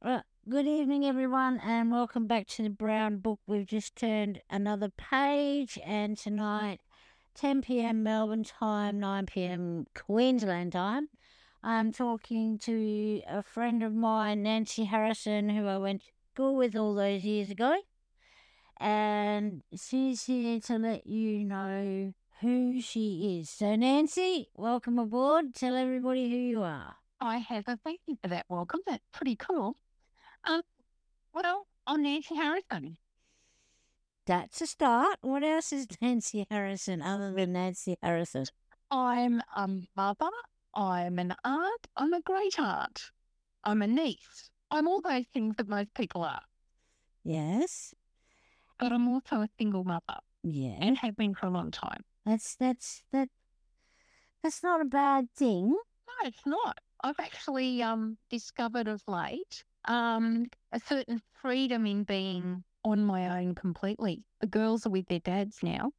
Right. Good evening, everyone, and welcome back to the Brown Book. We've just turned another page, and tonight, 10 p.m. Melbourne time, 9 p.m. Queensland time, I'm talking to a friend of mine, Nancy Harrison, who I went to school with all those years ago. And she's here to let you know who she is. So, Nancy, welcome aboard. Tell everybody who you are. I have a thank you for that welcome. That's pretty cool. Um, well, I'm Nancy Harrison. That's a start. What else is Nancy Harrison other than Nancy Harrison? I'm a mother. I'm an aunt. I'm a great aunt. I'm a niece. I'm all those things that most people are. Yes. But I'm also a single mother Yeah. and have been for a long time. That's that's that that's not a bad thing. No, it's not. I've actually um discovered of late um a certain freedom in being on my own completely. The girls are with their dads now.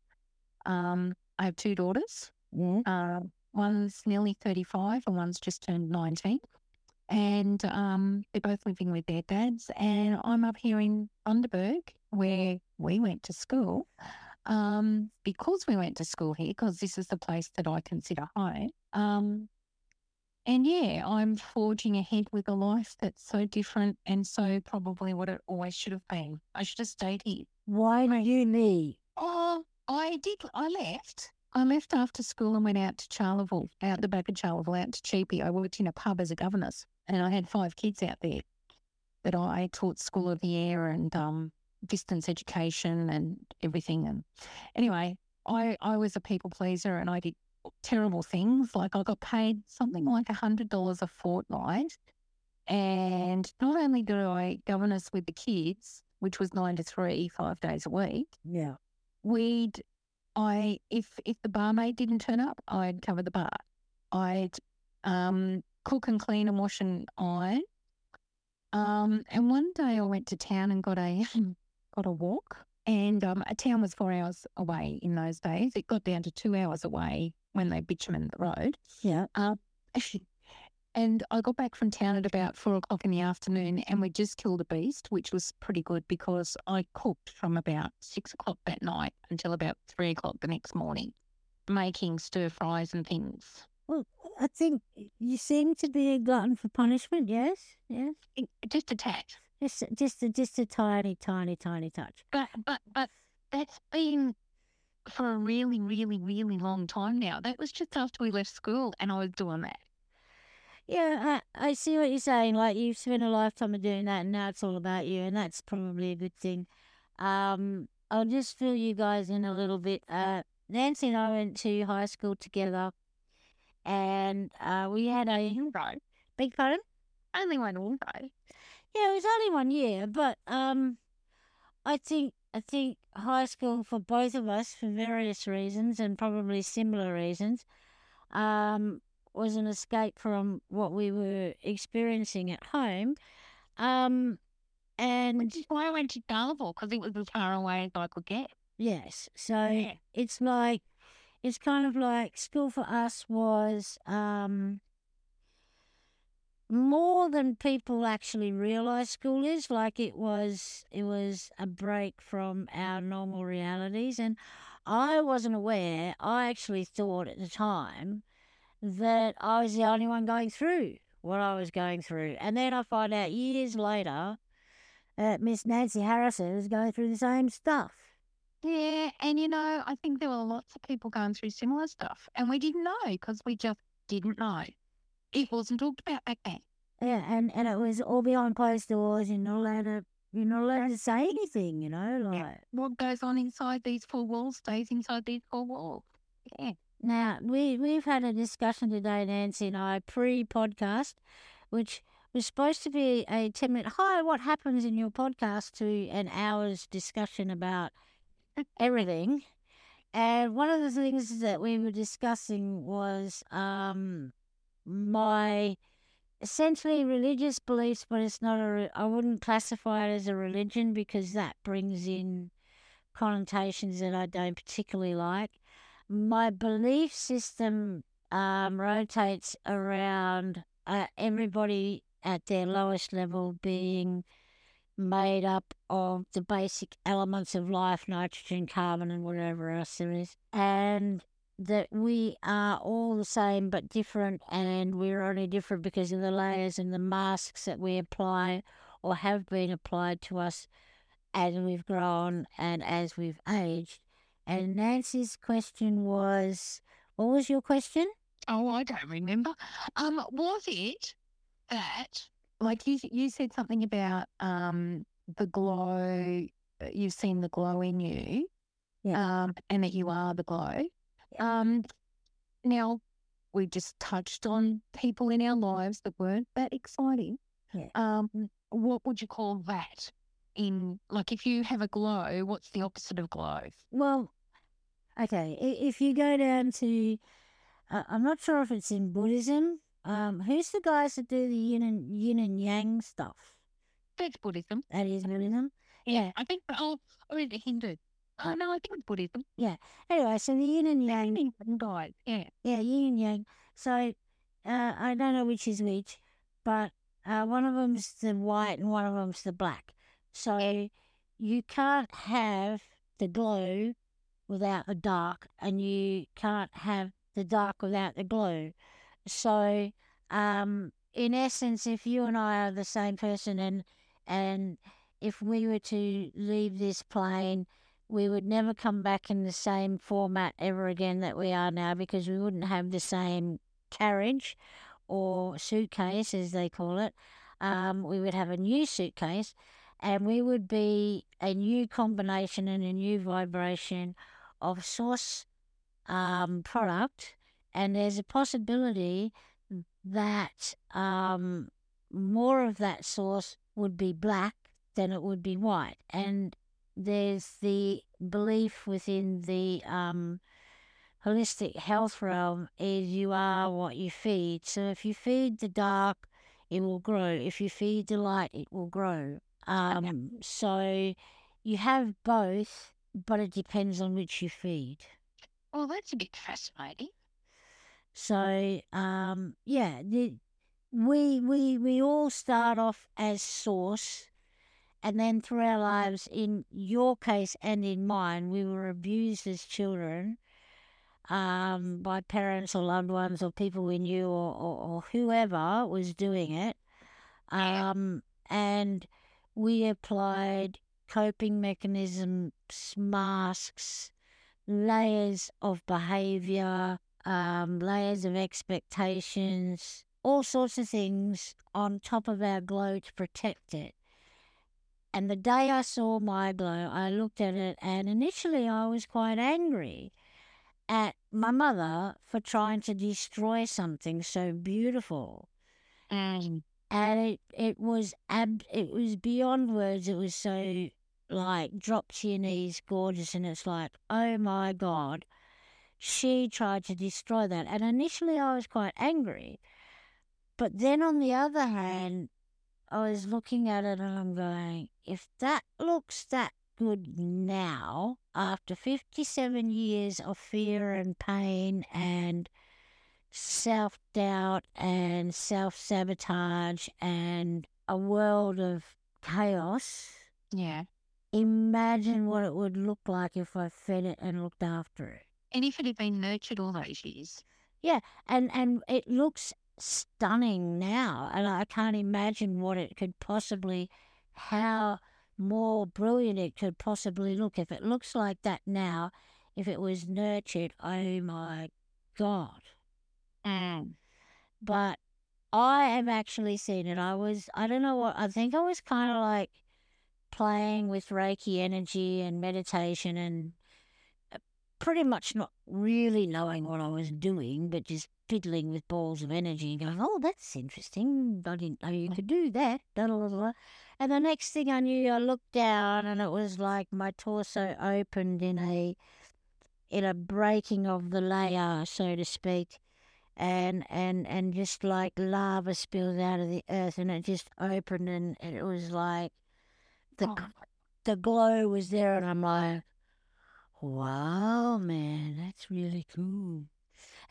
Um, I have two daughters. Yeah. Uh, one's nearly 35 and one's just turned 19. And um, they're both living with their dads. And I'm up here in Bundaberg where we went to school. Um, because we went to school here, because this is the place that I consider home. And yeah, I'm forging ahead with a life that's so different and so probably what it always should have been. I should have stayed here. Why you leave? Oh, I did. I left. I left after school and went out to Charleville, out the back of Charleville, out to Cheepie. I worked in a pub as a governess, and I had five kids out there that I taught school of the air and um, distance education and everything. And anyway, I I was a people pleaser, and I did terrible things. Like I got paid something like a hundred dollars a fortnight, and not only did I governess with the kids, which was nine to three, five days a week Yeah. we'd I if if the barmaid didn't turn up, I'd cover the bar. I'd um, cook and clean and wash and iron. Um, and one day I went to town and got a got a walk, and um, a town was four hours away in those days. It got down to two hours away when they bitumened the road. Yeah. And I got back from town at about four o'clock in the afternoon, and we just killed a beast, which was pretty good because I cooked from about six o'clock that night until about three o'clock the next morning, making stir fries and things. Well, I think you seem to be a glutton for punishment. Yes. Yes. It- Just a tad. Just just a, just a tiny, tiny, tiny touch. But but but that's been for a really, really, really long time now. That was just after we left school, and I was doing that. Yeah, I, I see what you're saying. Like you've spent a lifetime of doing that, and now it's all about you, and that's probably a good thing. Um, I'll just fill you guys in a little bit. Uh, Nancy and I went to high school together, and uh, we had a Right. big pardon. Only one window. Yeah, it was only one year, but um, I think I think high school for both of us, for various reasons and probably similar reasons, um, was an escape from what we were experiencing at home. Um, and Which is why I went to Charleville because it was as far away as I could get. yes, so Yeah. it's like it's kind of like school for us was um more than people actually realize school is like it was it was a break from our normal realities and i wasn't aware i actually thought at the time that i was the only one going through what i was going through and then i find out years later that miss nancy harrison is going through the same stuff Yeah, and you know, I think there were lots of people going through similar stuff, and we didn't know because we just didn't know. It wasn't talked about back then. Yeah, and, and it was all behind closed doors. You're not allowed to. You're not allowed to say anything. You know, like What goes on inside these four walls stays inside these four walls. Yeah. now we we've had a discussion today, Nancy and I, pre-podcast, which was supposed to be a ten minute. Hi, what happens in your podcast? To an hour's discussion about everything, and one of the things that we were discussing was um my essentially religious beliefs, but it's not a. re- I wouldn't classify it as a religion because that brings in connotations that I don't particularly like. My belief system um, rotates around uh, everybody at their lowest level being made up of the basic elements of life nitrogen, carbon, and whatever else there is. And that we are all the same but different, and we're only different because of the layers and the masks that we apply or have been applied to us as we've grown and as we've aged. And Nancy's question was what was your question? Oh, I don't remember. Um, was it that like you you said something about um the glow uh, you've seen the glow in you Yeah. um and that you are the glow um now we just touched on people in our lives that weren't that exciting Yeah. um what would you call that in like if you have a glow what's the opposite of glow Well, okay. If you go down to, uh, I'm not sure if it's in Buddhism. Um, who's the guys that do the yin and yin and yang stuff? that's buddhism That is Buddhism. Yeah. i think oh or is it hindu oh no i think it's buddhism Yeah. Anyway, so the yin and yang, guys yeah yeah, yin and yang. So, uh, I don't know which is which, but uh, one of them's the white and one of them's the black. So you can't have the glow without the dark, and you can't have the dark without the glow. So, um, in essence, if you and I are the same person, and and if we were to leave this plane, we would never come back in the same format ever again that we are now because we wouldn't have the same carriage or suitcase, as they call it. Um, we would have a new suitcase, and we would be a new combination and a new vibration of source um, product. And there's a possibility that um, more of that source would be black than it would be white. And there's the belief within the um, holistic health realm is you are what you feed. So if you feed the dark, it will grow. If you feed the light, it will grow. Um, so you have both, but it depends on which you feed. well that's a bit fascinating So um, yeah, the, we we we all start off as source, and then through our lives, in your case and in mine, we were abused as children um, by parents or loved ones or people we knew or, or, or whoever was doing it. Um, and we applied coping mechanisms, masks, layers of behavior, um, layers of expectations, all sorts of things on top of our glow to protect it. And the day I saw my glow, I looked at it, and initially I was quite angry at my mother for trying to destroy something so beautiful. um And it, it was ab it was beyond words. It was so like drop to your knees, gorgeous, and it's like, oh my god, she tried to destroy that. And initially I was quite angry. But then on the other hand, I was looking at it and I'm going, if that looks that good now, after 57 years of fear and pain and self doubt and self sabotage and a world of chaos, yeah imagine what it would look like if I fed it and looked after it. and if it had been nurtured all those years Yeah, and and it looks stunning now and i can't imagine what it could possibly how more brilliant it could possibly look if it looks like that now if it was nurtured oh my god. Um but i have actually seen it. I was i don't know what i think i was kind of like playing with reiki energy and meditation and pretty much not really knowing what I was doing, but just fiddling with balls of energy and going, oh, that's interesting. I didn't know you could do that. And the next thing I knew, I looked down and it was like my torso opened in a in a breaking of the layer, so to speak. And, and and just like lava spilled out of the earth and it just opened and, and it was like the oh, the glow was there and I'm like, wow, man, that's really cool.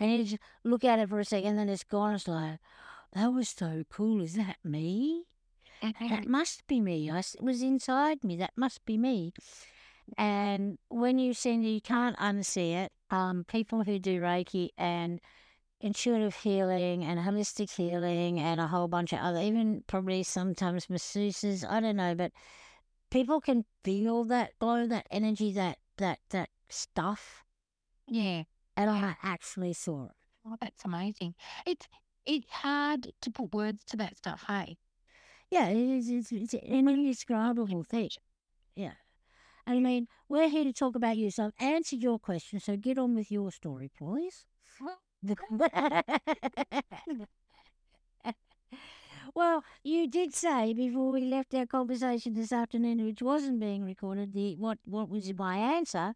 And you just look at it for a second, then it's gone. It's like, that was so cool. Is that me? That must be me. I, s- it was inside me. That must be me. And when you send, you can't unsee it. Um, people who do Reiki and intuitive healing and holistic healing and a whole bunch of other, even probably sometimes masseuses. I don't know, but people can feel that glow, that energy, that that that stuff. Yeah. And I actually saw it. Oh, that's amazing. It's it's hard to put words to that stuff, hey? Yeah, it is. It's, it's an indescribable thing. Yeah. I mean, we're here to talk about you. So I've answered your question. So get on with your story, please. well, you did say before we left our conversation this afternoon, which wasn't being recorded, the what what was my answer,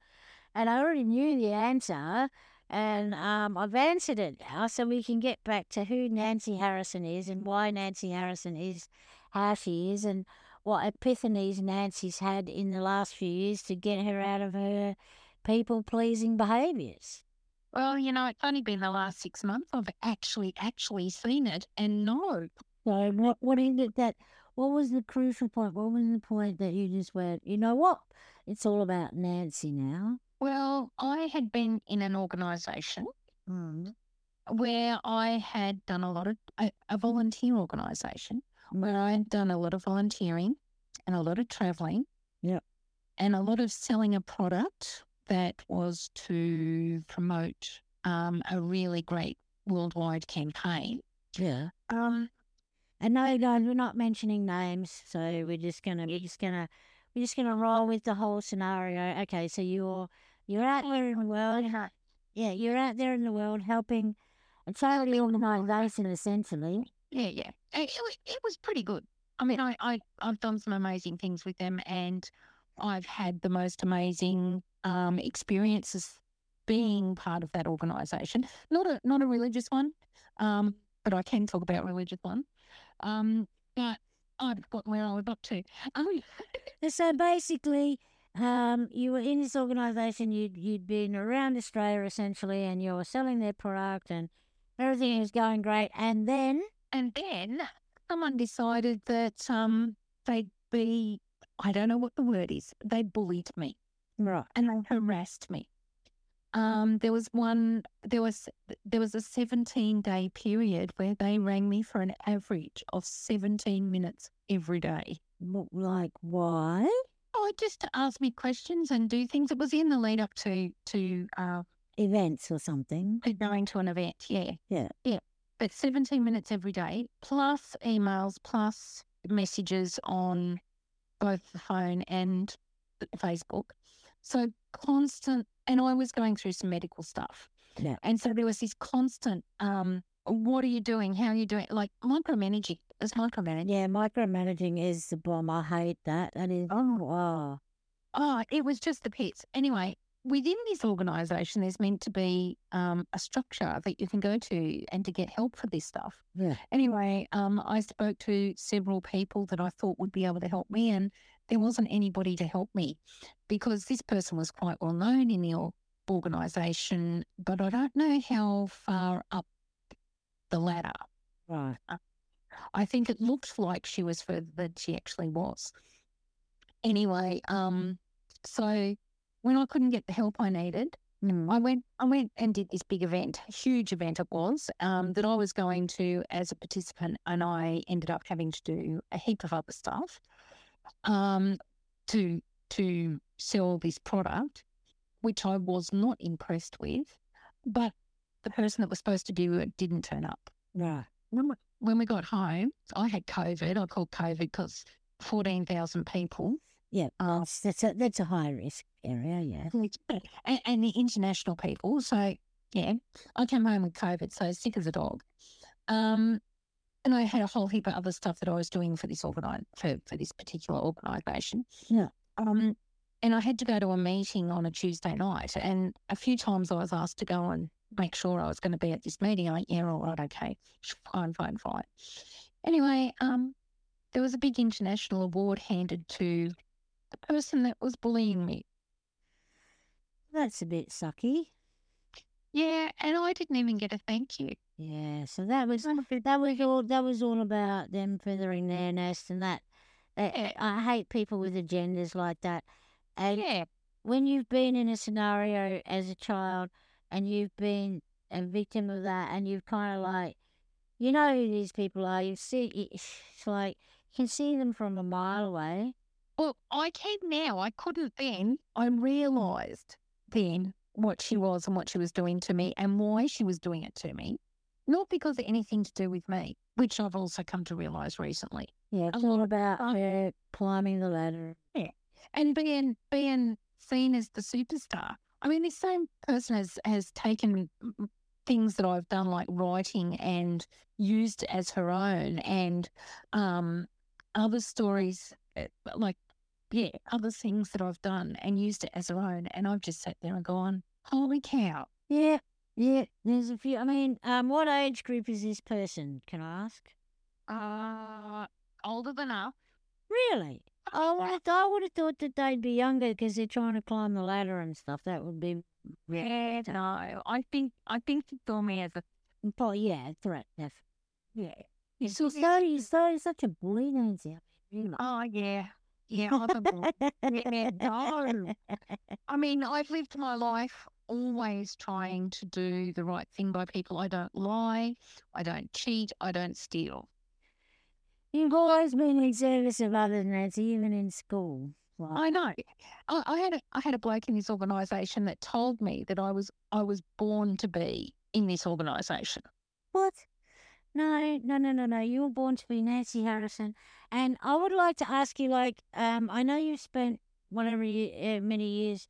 and I already knew the answer, and um, I've answered it now, so we can get back to who Nancy Harrison is and why Nancy Harrison is how she is, and what epiphanies Nancy's had in the last few years to get her out of her people pleasing behaviours. Well, you know, it's only been the last six months I've actually actually seen it and no. So what what is it that what was the crucial point? What was the point that you just went, you know what? It's all about Nancy now. Well, I had been in an organisation Mm. where I had done a lot of a, a volunteer organisation where I had done a lot of volunteering and a lot of travelling. Yep. And a lot of selling a product that was to promote um, a really great worldwide campaign. Yeah. Um, And no, guys, we're not mentioning names, so we're just gonna we're just gonna we're just gonna roll with the whole scenario. Okay, so you're you're out there in the world. Yeah, you're out there in the world helping a charity organisation essentially. Yeah, yeah. It, it, it was pretty good. I mean, I, I, I've done some amazing things with them and I've had the most amazing um, experiences being part of that organisation. Not a not a religious one, um, but I can talk about religious one. Um, but I forgot where I was up to. Um, So basically, um, you were in this organisation. You'd you'd been around Australia essentially, and you were selling their product, and everything was going great. And then, and then someone decided that um, they'd be, I don't know what the word is, they bullied me. right, and they harassed me. Um, there was one. There was there was a seventeen day period where they rang me for an average of seventeen minutes every day. like why? Oh, just to ask me questions and do things. It was in the lead up to to uh, Events or something? going to an event. Yeah, Yeah. yeah. But seventeen minutes every day, plus emails, plus messages on both the phone and Facebook. So constant, and I was going through some medical stuff. Yeah. And so there was this constant, um, what are you doing? How are you doing? Like micromanaging. It's micromanaging. Yeah, micromanaging is the bomb. I hate that. That is. Oh wow. Oh, it was just the pits. Anyway, within this organisation, there's meant to be um, a structure that you can go to and to get help for this stuff. Yeah. Anyway, um, I spoke to several people that I thought would be able to help me, and there wasn't anybody to help me because this person was quite well known in the organisation, but I don't know how far up the ladder. Right. I think it looked like she was further than she actually was. Anyway, um, so when I couldn't get the help I needed, Mm. I went I went and did this big event, huge event it was, um, that I was going to as a participant and I ended up having to do a heap of other stuff um, to to sell this product, which I was not impressed with, but the person that was supposed to do it didn't turn up Right. when we, when we got home, I had COVID. I called COVID because 14,000 people Yeah. Uh, That's that's a that's a high risk area. Yeah. and, and the international people. So, yeah, I came home with COVID, so sick as a dog. Um, and I had a whole heap of other stuff that I was doing for this organi- for, for this particular organisation. Yeah. Um, and I had to go to a meeting on a Tuesday night, and a few times I was asked to go and make sure I was going to be at this meeting. I went, yeah, all right, okay, fine, fine, fine. Anyway, um, there was a big international award handed to the person that was bullying me. That's a bit sucky. Yeah, and I didn't even get a thank you. Yeah, so that was that was all that was all about them feathering their nest and that. Uh, I hate people with agendas like that. And Yeah. when you've been in a scenario as a child and you've been a victim of that, and you've kind of like, you know who these people are. You see, it's like you can see them from a mile away. Well, I can now. I couldn't then. I realised then what she was and what she was doing to me and why she was doing it to me. Not because of anything to do with me, which I've also come to realise recently. Yeah, it's A all lot about her climbing the ladder. Yeah, And being being seen as the superstar. I mean, this same person has has taken things that I've done like writing and used as her own and um other stories uh, like yeah, other things that I've done and used it as her own. And I've just sat there and gone, Holy cow. Yeah, yeah. There's a few. I mean, um, what age group is this person? Can I ask? Uh older than us. Really? I would have, I would have thought that they'd be younger because they're trying to climb the ladder and stuff. That would be, Yeah, no. I think I think she saw me as a probably, yeah, a threat. Def. yeah. So, so you're so such a bully, Nancy. Really. Oh yeah. Yeah, I'm a. Yeah, no. I mean, I've lived my life always trying to do the right thing by people. I don't lie, I don't cheat, I don't steal. You've always been in service of others, Nancy, even in school. Like, I know. I, I had a I had a bloke in this organisation that told me that I was I was born to be in this organisation. What? No, no, no, no, no. You were born to be Nancy Harrison, and I would like to ask you, like, um, I know you've spent whatever uh, many years,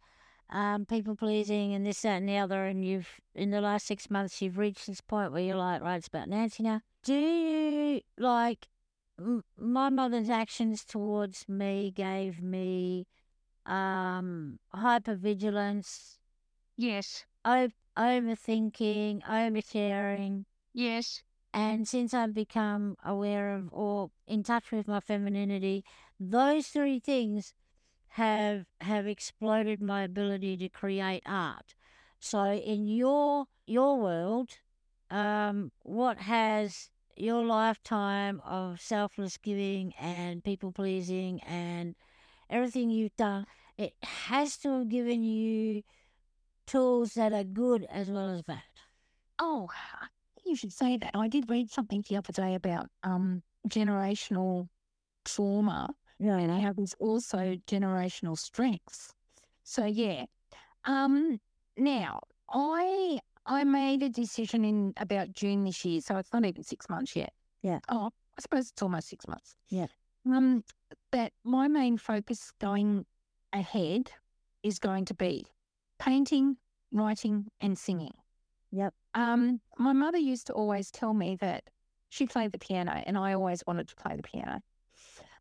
um, people pleasing and this, that, and the other, and you've in the last six months you've reached this point where you're like, right, it's about Nancy now. Do you like m- my mother's actions towards me gave me, um, hypervigilance, Yes, o- overthinking, oversharing. yes, And since I've become aware of or in touch with my femininity, those three things have have exploded my ability to create art. So in your your world, um, what has your lifetime of selfless giving and people pleasing and everything you've done, it has to have given you tools that are good as well as bad. Oh, you should say that. I did read something the other day about um, generational trauma Yeah, and how there's also generational strengths. So yeah. Um now I I made a decision in about June this year, so it's not even six months yet. Yeah. Oh, I suppose it's almost six months. Yeah. Um that my main focus going ahead is going to be painting, writing and singing. Yep. Um, my mother used to always tell me that she played the piano, and I always wanted to play the piano.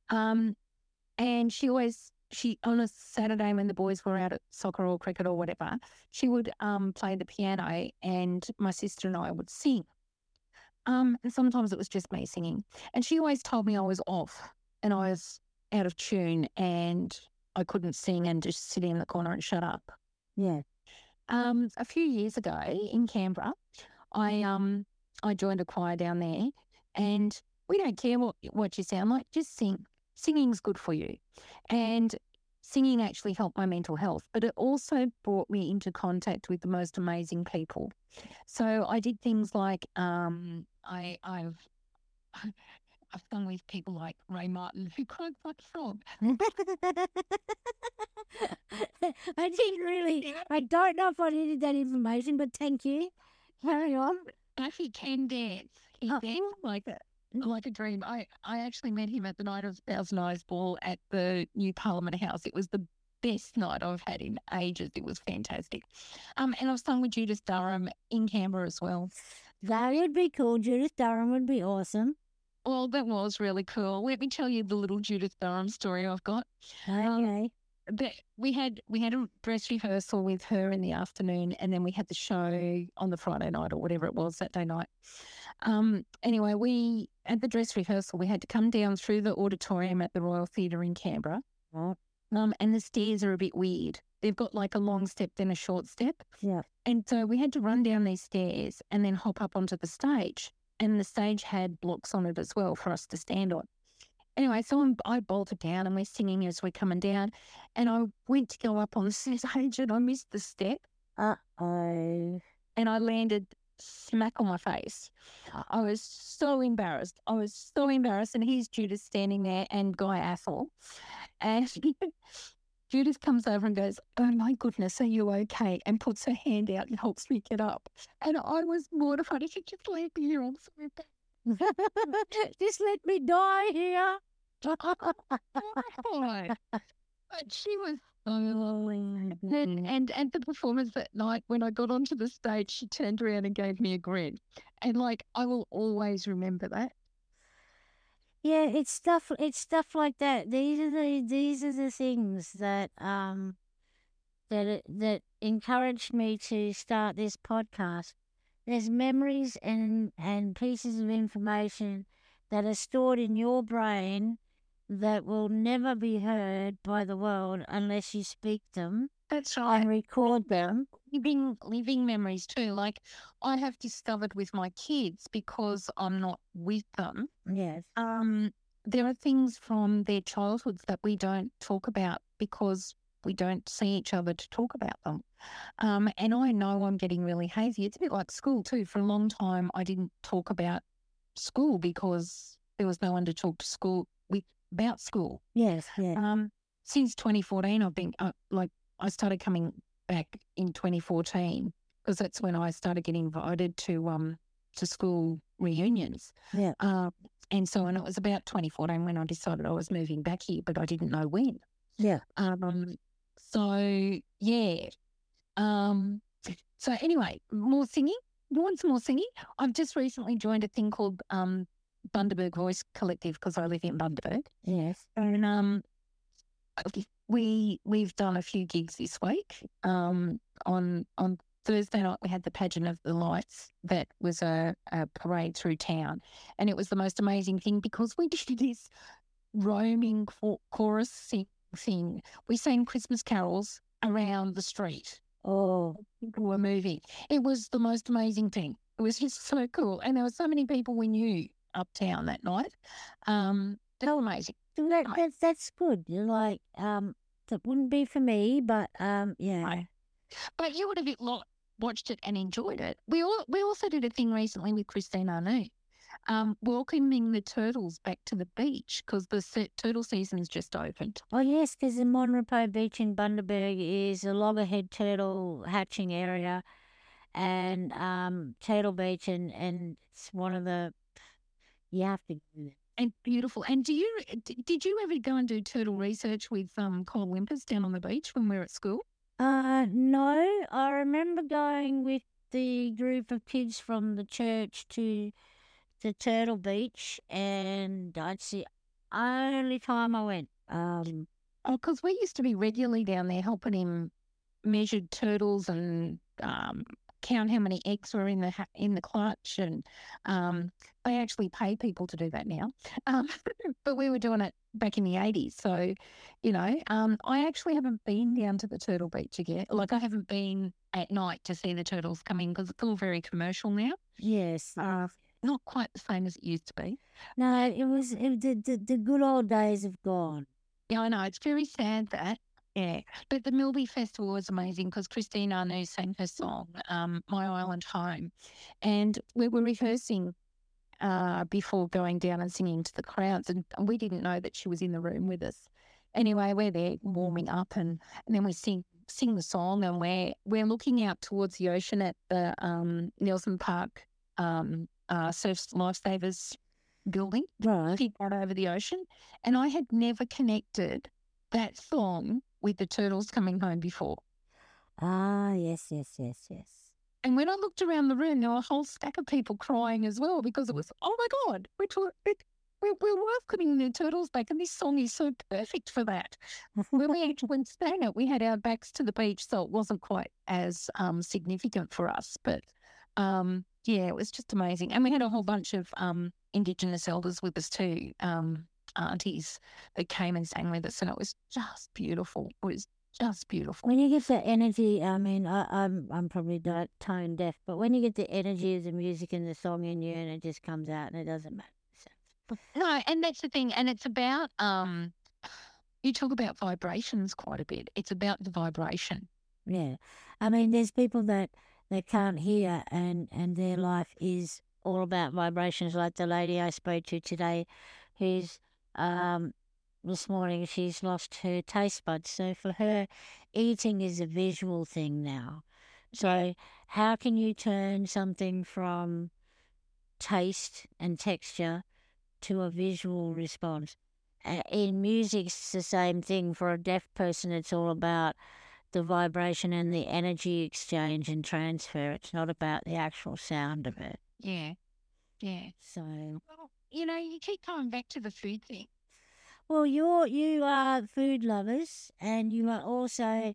Um, and she always she on a Saturday when the boys were out at soccer or cricket or whatever, she would um play the piano, and my sister and I would sing. Um, and sometimes it was just me singing, and she always told me I was off and I was out of tune and I couldn't sing and just sit in the corner and shut up. Yeah. Um, a few years ago in Canberra, I um I joined a choir down there, and we don't care what what you sound like, just sing. Singing's good for you, and singing actually helped my mental health. But it also brought me into contact with the most amazing people. So I did things like um I I've I've sung with people like Ray Martin who cried like a frog. I didn't really. I don't know if I needed that information, but thank you. Carry on. Actually can dance. He Oh. like a like a dream. I, I actually met him at the night of Thousand Eyes Ball at the new Parliament House. It was the best night I've had in ages. It was fantastic. Um, and I've sung with Judith Durham in Canberra as well. That would be cool. Judith Durham would be awesome. Well, that was really cool. Let me tell you the little Judith Durham story I've got. Okay. But we had we had a dress rehearsal with her in the afternoon, and then we had the show on the Friday night or whatever it was that day night. Um, anyway, we at the dress rehearsal we had to come down through the auditorium at the Royal Theatre in Canberra. Right. Um, and the stairs are a bit weird. they've got like a long step, then a short step. Yeah. And so we had to run down these stairs and then hop up onto the stage. And the stage had blocks on it as well for us to stand on. Anyway, so I'm, I bolted down and we're singing as we're coming down. And I went to go up on the stage and I missed the step Uh oh. and I landed smack on my face. I was so embarrassed. I was so embarrassed. And here's Judith standing there and Guy Athol. And Judith comes over and goes, Oh my goodness, are you okay? And puts her hand out and helps me get up. And I was mortified. I said, Just leave me here. I'm so embarrassed. Just let me die here. But she was so and, and and the performance that night when I got onto the stage, she turned around and gave me a grin. And like I will always remember that. Yeah, it's stuff. It's stuff like that. These are the these are the things that um that that encouraged me to start this podcast. There's memories and and pieces of information that are stored in your brain that will never be heard by the world unless you speak them That's and record them. living living memories too. Like I have discovered with my kids because I'm not with them. Yes. Um, there are things from their childhoods that we don't talk about because we don't see each other to talk about them. Um, and I know I'm getting really hazy. It's a bit like school too. For a long time, I didn't talk about school because there was no one to talk to school with about school. Yes. Yeah. Um, since 2014, I've been uh, like I started coming back in 2014 because that's when I started getting invited to um to school reunions. Yeah. Um, and so, and it was about 2014 when I decided I was moving back here, but I didn't know when. Yeah. Um, so yeah. Um, so anyway, more singing. You want some more singing? I've just recently joined a thing called um Bundaberg Voice Collective because I live in Bundaberg. Yes. And um, we we've done a few gigs this week. Um, on on Thursday night we had the pageant of the lights that was a, a parade through town, and it was the most amazing thing because we did this roaming chorus sing thing. We sang Christmas carols around the street. Oh. People were moving. It was the most amazing thing. It was just so cool, and there were so many people we knew uptown that night. Um, they were amazing. So that, that's that's good. You're like um that wouldn't be for me, but um yeah. But you would have watched it and enjoyed it. We all, we also did a thing recently with Christine Anu, um, welcoming the turtles back to the beach because the se- turtle season's just opened. Oh yes, because the Mon Repos Beach in Bundaberg is a loggerhead turtle hatching area, and um Turtle Beach, and and it's one of the you have to. And beautiful. And do you did you ever go and do turtle research with um Col Limpus down on the beach when we were at school? Uh no, I remember going with the group of kids from the church to the Turtle Beach, and I'd see only time I went. Um, Oh, because we used to be regularly down there helping him measure turtles and um, count how many eggs were in the ha- in the clutch, and um, they actually pay people to do that now. Um, but we were doing it back in the eighties, so you know, um, I actually haven't been down to the Turtle Beach again. Like I haven't been at night to see the turtles come in because it's all very commercial now. yes, Uh, not quite the same as it used to be. no, it was it, the, the the good old days have gone. Yeah, I know. It's very sad that. Yeah. But the Milbi Festival was amazing because Christine Anu sang her song, um, My Island Home. And we were rehearsing uh, before going down and singing to the crowds. And, we didn't know that she was in the room with us. Anyway, we're there warming up and, and then we sing sing the song and we're we're looking out towards the ocean at the um, Nielson Park um, uh, Surf Lifesavers building Right. peek out over the ocean. And I had never connected that song with the turtles coming home before. Ah, yes, yes, yes, yes. And when I looked around the room, there were a whole stack of people crying as well because it was, oh my God, we're, to- we're, we're welcoming the turtles back. And this song is so perfect for that. when we actually sang it, we had our backs to the beach, so it wasn't quite as um, significant for us. But um, yeah, it was just amazing. And we had a whole bunch of um, Indigenous elders with us too, um, aunties that came and sang with us, and it was just beautiful. It was just beautiful. When you get the energy, I mean, I, I'm I'm probably not tone deaf, but when you get the energy of the music and the song in you, and it just comes out, and it doesn't matter. So, No, and that's the thing. And it's about um you talk about vibrations quite a bit. It's about the vibration. yeah, I mean, there's people that that can't hear, and and their life is all about vibrations. Like the lady I spoke to today, who's um this morning she's lost her taste buds, so for her, eating is a visual thing now. So how can you turn something from taste and texture to a visual response. In music, it's the same thing. For a deaf person, it's all about the vibration and the energy exchange and transfer. It's not about the actual sound of it. Yeah. Yeah. So, Well, you know, you keep coming back to the food thing. well, you're you are food lovers, and you are also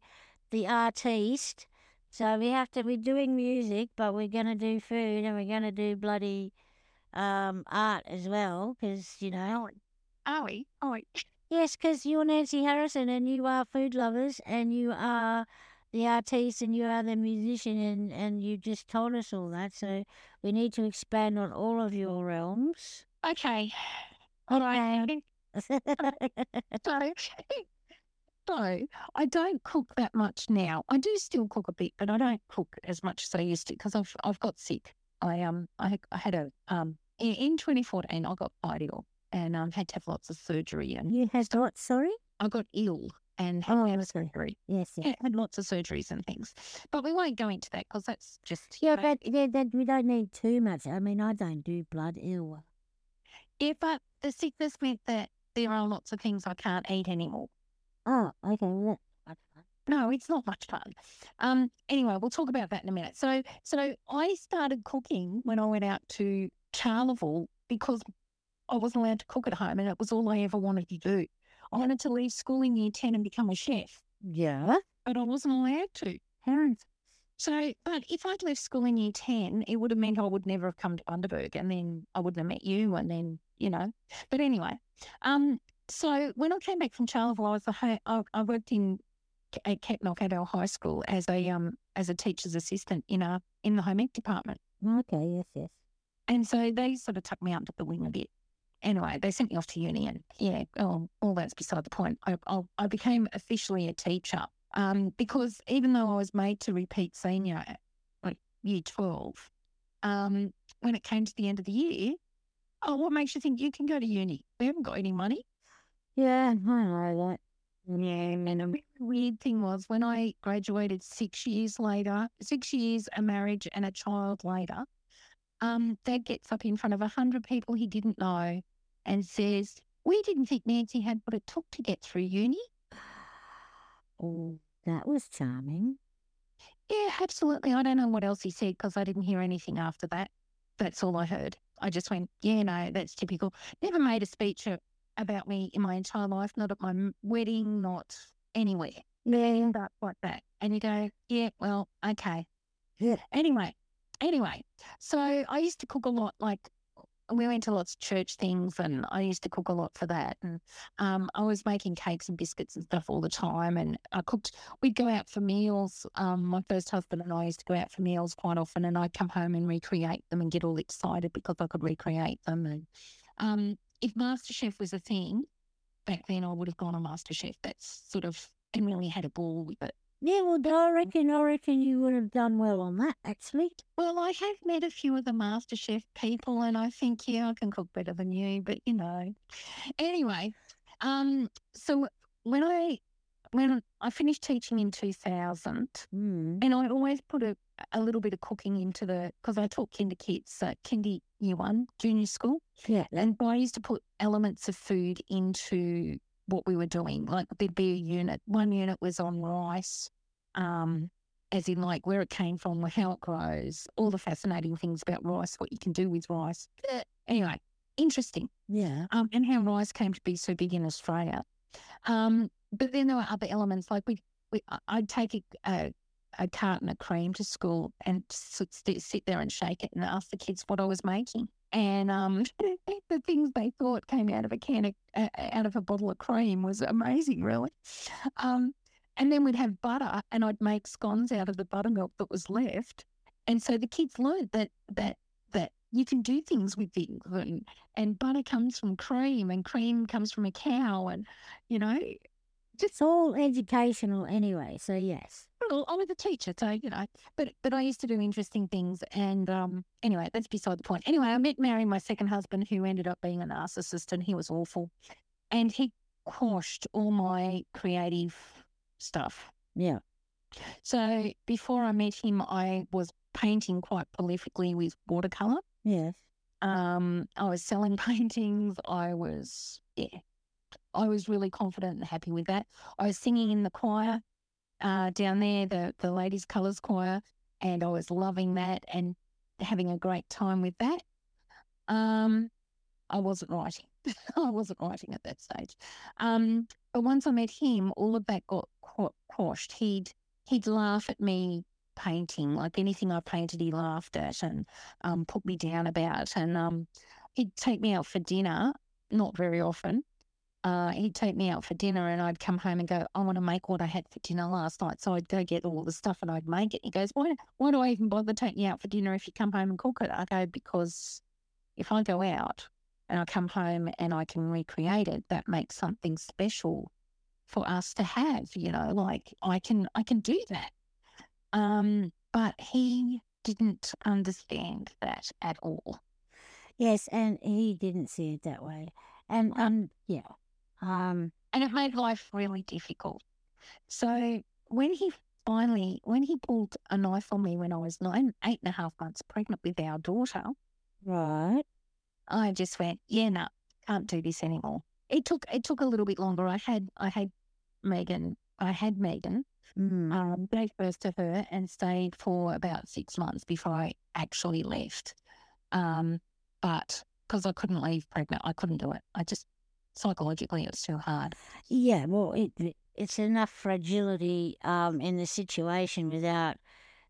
the artiste. So we have to. We're doing music, but we're gonna do food, and we're gonna do bloody um, art as well, because you know Are we? Oh, we? Yes, because you're Nancy Harrison and you are food lovers and you are the artiste and you are the musician and, and you just told us all that. So we need to expand on all of your realms. Okay. All right. So, so I don't cook that much now. I do still cook a bit, but I don't cook as much as I used to because I've I've got sick. I um I, I had a um in, in 2014 I got ill and um had to have lots of surgery and you had what? Sorry? I got ill and had Oh, okay. surgery. Yes, yes. Yeah, had lots of surgeries and things, but we won't go into that because that's just Yeah, but yeah, that, we don't need too much. I mean, I don't do blood ill. yeah. But the sickness meant that there are lots of things I can't eat anymore. Oh, okay. Well. No, it's not much fun. Um, anyway, we'll talk about that in a minute. So, so I started cooking when I went out to Charleville because I wasn't allowed to cook at home, and it was all I ever wanted to do. I wanted to leave school in year ten and become a chef, Yeah. but I wasn't allowed to. Parents. So, but if I'd left school in year 10, it would have meant I would never have come to Bundaberg and then I wouldn't have met you and then, you know. But anyway, um, so when I came back from Charleville, I was a, I, I worked in at Kepnock at our high school as a um as a teacher's assistant in a in the home ec department. Okay, yes, yes. And so they sort of tucked me under the wing a bit. Anyway, they sent me off to uni, and yeah, oh, all that's beside the point. I, I, I became officially a teacher um, because even though I was made to repeat senior at like year 12, um, when it came to the end of the year, oh, what makes you think you can go to uni? We haven't got any money. Yeah, I know that. Yeah, and a weird thing was when I graduated six years later, six years, a marriage, and a child later, um, Dad gets up in front of a hundred people he didn't know and says, "We didn't think Nancy had what it took to get through uni." Oh, that was charming. Yeah, absolutely. I don't know what else he said because I didn't hear anything after that. That's all I heard. I just went, "Yeah, no, that's typical." Never made a speech about me in my entire life. Not at my wedding, not anywhere. Yeah. But like that, and you go, "Yeah, well, okay." Yeah. Anyway, anyway, so I used to cook a lot. Like we went to lots of church things, and I used to cook a lot for that. And um, I was making cakes and biscuits and stuff all the time. And I cooked. We'd go out for meals. Um, my first husband and I used to go out for meals quite often, and I'd come home and recreate them and get all excited because I could recreate them. And um, if MasterChef was a thing back then, I would have gone on MasterChef. That's sort of and really had a ball with it. Yeah, well, I reckon, I reckon you would have done well on that, actually. Well, I have met a few of the MasterChef people, and I think, yeah, I can cook better than you, but you know. Anyway, um, so when I when I finished teaching in two thousand, Mm. and I always put a, a little bit of cooking into the because I taught kinder kids, uh, kinder year one, junior school, Yeah. and I used to put elements of food into what we were doing. Like there'd be a unit. One unit was on rice, um, as in like where it came from, how it grows, all the fascinating things about rice, what you can do with rice. Anyway, interesting. Yeah. Um, and how rice came to be so big in Australia. Um, but then there were other elements like we, we I'd take a, a a carton of cream to school and sit sit there and shake it and ask the kids what I was making. And um, the things they thought came out of a can of, uh, out of a bottle of cream was amazing, really. Um, And then we'd have butter and I'd make scones out of the buttermilk that was left. And so the kids learned that that that you can do things with things and, and butter comes from cream and cream comes from a cow and you know It's all educational anyway, so yes. I was a teacher, so you know, but but I used to do interesting things, and um, anyway, that's beside the point. Anyway, I met Mary, my second husband, who ended up being a narcissist, and he was awful, and he quashed all my creative stuff. Yeah. So before I met him, I was painting quite prolifically with watercolor. Yes. Um, I was selling paintings. I was, yeah, I was really confident and happy with that. I was singing in the choir uh, down there, the the ladies' colours choir, and I was loving that and having a great time with that. Um, I wasn't writing. I wasn't writing at that stage. Um, but once I met him, all of that got quashed. He'd he'd laugh at me painting, like anything I painted, he laughed at and um, put me down about. And um, he'd take me out for dinner, not very often. Uh, he'd take me out for dinner and I'd come home and go, I want to make what I had for dinner last night. So I'd go get all the stuff and I'd make it. He goes, why, why do I even bother taking you out for dinner if you come home and cook it? I go, because if I go out and I come home and I can recreate it, that makes something special for us to have, you know, like I can, I can do that. Um, but he didn't understand that at all. Yes, and he didn't see it that way. And um yeah. Um and it made life really difficult. So when he finally, when he pulled a knife on me when I was nine, eight and a half months pregnant with our daughter, right. I just went, yeah, no, can't do this anymore. It took it took a little bit longer. I had I had Megan, I had Megan, Mm. um, gave birth to her and stayed for about six months before I actually left. Um, but because I couldn't leave pregnant, I couldn't do it. I just psychologically it's was too hard. Yeah, well, it, it- it's enough fragility um, in the situation without,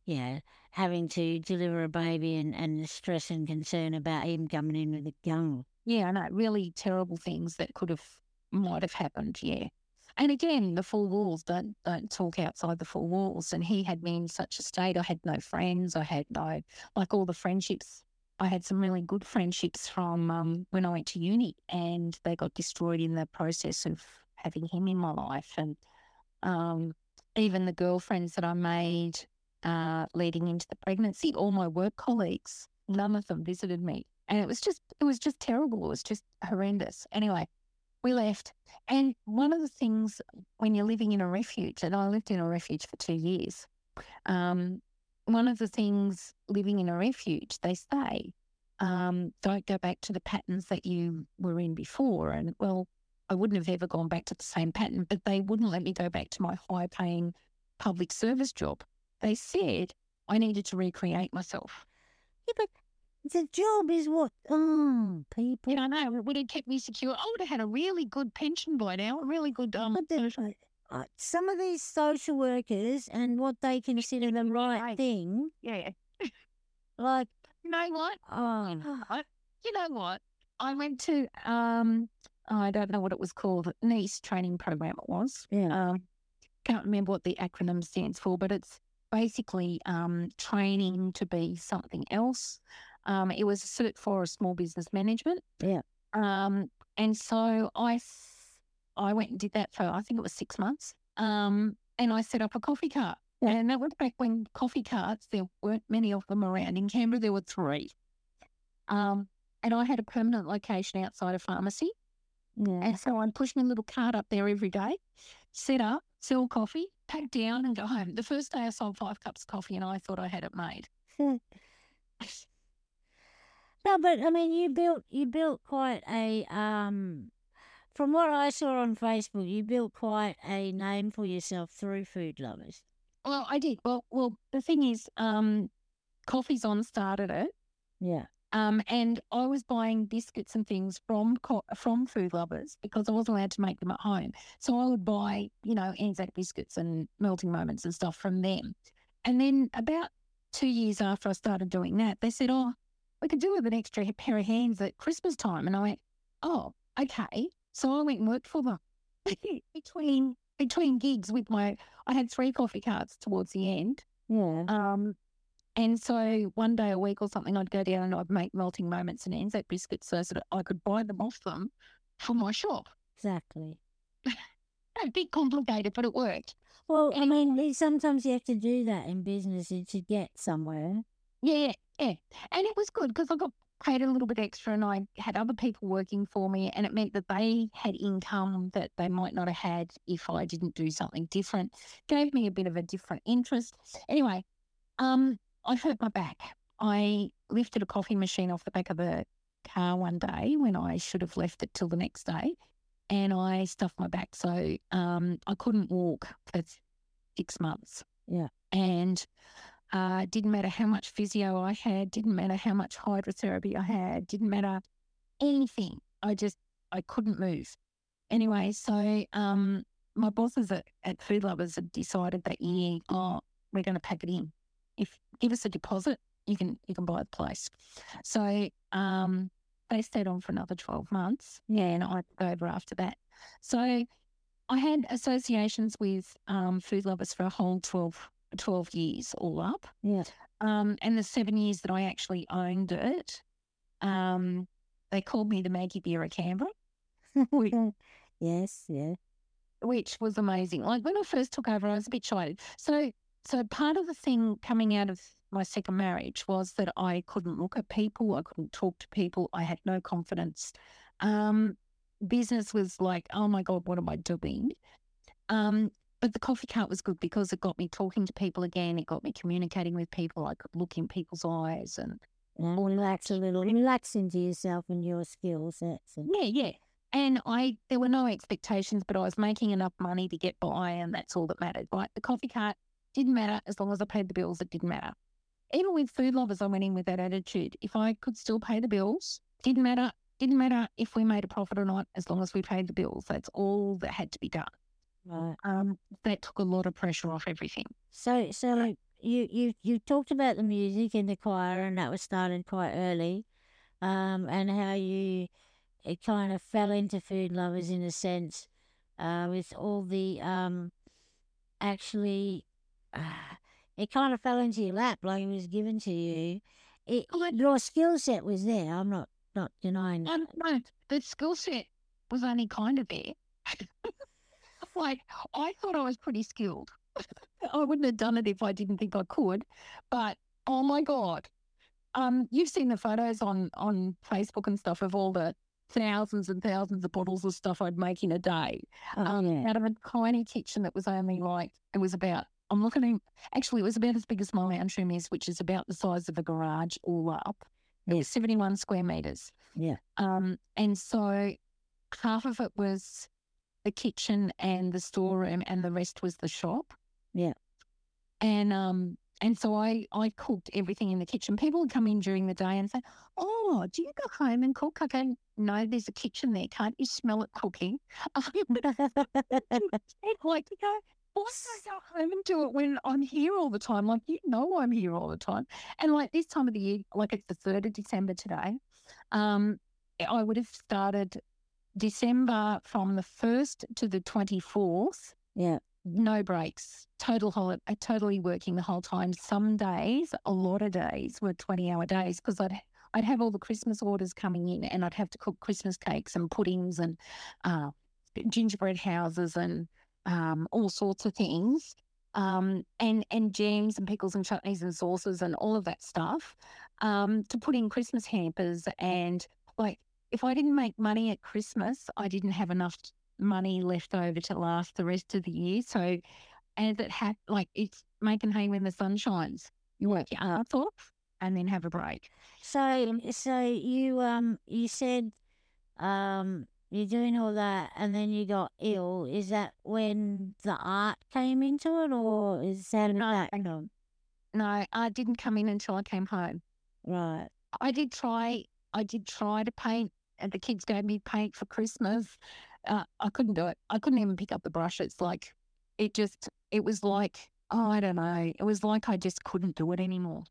you know, having to deliver a baby and, and the stress and concern about him coming in with a gun. Yeah, I know, really terrible things that could have might have happened. Yeah. And again, the four walls don't don't talk outside the four walls. And he had me in such a state. I had no friends. I had no like all the friendships. I had some really good friendships from um, when I went to uni, and they got destroyed in the process of having him in my life. And um, even the girlfriends that I made uh, leading into the pregnancy, all my work colleagues, none of them visited me, and it was just it was just terrible. It was just horrendous. Anyway, we left. And one of the things when you're living in a refuge, and I lived in a refuge for two years, um, one of the things living in a refuge, they say, um, don't go back to the patterns that you were in before. And well, I wouldn't have ever gone back to the same pattern, but they wouldn't let me go back to my high paying public service job. They said I needed to recreate myself. Yeah, but the job is what? Oh, people. Yeah, I know. It would have kept me secure. I would have had a really good pension by now, a really good um, But the- uh, some of these social workers and what they consider the right Right. thing, yeah. like, You know what? oh, I, you know what? I went to um I don't know what it was called, NEIS training program it was. yeah. Um can't remember what the acronym stands for, but it's basically um training to be something else. Um it was a cert for a small business management. Yeah. Um and so I I went and did that for I think it was six months. Um and I set up a coffee cart. Yeah. And that was back when coffee carts, there weren't many of them around. In Canberra, there were three. Um, and I had a permanent location outside a pharmacy. yeah. And so I'd push my little cart up there every day, set up, sell coffee, pack down, and go home. The first day I sold five cups of coffee and I thought I had it made. No, but I mean, you built you built quite a um. From what I saw on Facebook, you built quite a name for yourself through Food Lovers. Well, I did. Well, well, the thing is, um, Coffee's On started it. Yeah. Um, and I was buying biscuits and things from co- from food lovers because I wasn't allowed to make them at home. So I would buy, you know, Anzac biscuits and melting moments and stuff from them. And then about two years after I started doing that, they said, "Oh, we could do with an extra pair of hands at Christmas time." And I went, "Oh, okay." So I went and worked for them between between gigs with my, I had three coffee carts towards the end. Yeah. Um, and so one day a week or something, I'd go down and I'd make melting moments and Anzac biscuits so that I could buy them off them for my shop. Exactly. A bit complicated, but it worked. Well, I mean, sometimes you have to do that in business to get somewhere. Yeah, yeah. And it was good because I got paid a little bit extra and I had other people working for me and it meant that they had income that they might not have had if I didn't do something different. Gave me a bit of a different interest. Anyway, um, I hurt my back. I lifted a coffee machine off the back of the car one day when I should have left it till the next day. And I stuffed my back. So um, I couldn't walk for six months. Yeah. And uh, didn't matter how much physio I had, didn't matter how much hydrotherapy I had, didn't matter anything. I just, I couldn't move. Anyway, so um, my bosses at, at Food Lovers had decided that year, oh, we're going to pack it in. If give us a deposit, you can you can buy the place. So um, they stayed on for another twelve months, Yeah. and I took over after that. So I had associations with um, Food Lovers for a whole 12, 12 years all up. Yeah. Um, and the seven years that I actually owned it, um, they called me the Maggie Beer of Canberra, We- yes. Yeah. which was amazing. Like when I first took over, I was a bit shy. So, so part of the thing coming out of my second marriage was that I couldn't look at people, I couldn't talk to people, I had no confidence. Um, business was like, oh my god, what am I doing? Um, but the coffee cart was good because it got me talking to people again. It got me communicating with people. I could look in people's eyes and mm, relax a little, relax into yourself and your skill sets. And, Yeah, yeah. And I, there were no expectations, but I was making enough money to get by, and that's all that mattered. Right? The coffee cart didn't matter as long as I paid the bills. It didn't matter. Even with food lovers, I went in with that attitude. If I could still pay the bills, didn't matter. Didn't matter if we made a profit or not, as long as we paid the bills. That's all that had to be done. Right. Um, that took a lot of pressure off everything. So, so like you you you talked about the music in the choir, and that was started quite early, um, and how you it kind of fell into food lovers in a sense, uh, with all the um, actually, uh, it kind of fell into your lap like it was given to you. It, your skill set was there. I'm not not denying. No, no, the skill set was only kind of there. Like, I thought I was pretty skilled. I wouldn't have done it if I didn't think I could. But oh my God. Um, you've seen the photos on on Facebook and stuff of all the thousands and thousands of bottles of stuff I'd make in a day. Oh, Um, yeah. out of a tiny kitchen that was only like it was about I'm looking at actually it was about as big as my lounge room is, which is about the size of a garage all up. Yeah. was 71 square meters. Yeah. Um, and so half of it was the kitchen and the storeroom, and the rest was the shop. Yeah. And um, and so I I cooked everything in the kitchen. People would come in during the day and say, "Oh, do you go home and cook?" I go, "No, there's a kitchen there. Can't you smell it cooking?" It's like you go, why do I go home and do it when I'm here all the time? Like you know I'm here all the time. And like this time of the year, like it's the third of December today. Um, I would have started December from the first to the twenty fourth. yeah. No breaks, total holiday, totally working the whole time. Some days, a lot of days were twenty hour days because I'd I'd have all the Christmas orders coming in, and I'd have to cook Christmas cakes and puddings and uh, gingerbread houses and um, all sorts of things, um, and and jams and pickles and chutneys and sauces and all of that stuff um, to put in Christmas hampers. And like, if I didn't make money at Christmas, I didn't have enough money left over to last the rest of the year. So, as it had like it's making hay when the sun shines. You work your arse off and then have a break. So, so you um you said um you're doing all that and then you got ill. Is that when the art came into it, or is that No, I- come? No, I didn't come in until I came home. Right. I did try. I did try to paint, and the kids gave me paint for Christmas. Uh, I couldn't do it. I couldn't even pick up the brush. It's like, it just, it was like, oh, I don't know. It was like I just couldn't do it anymore.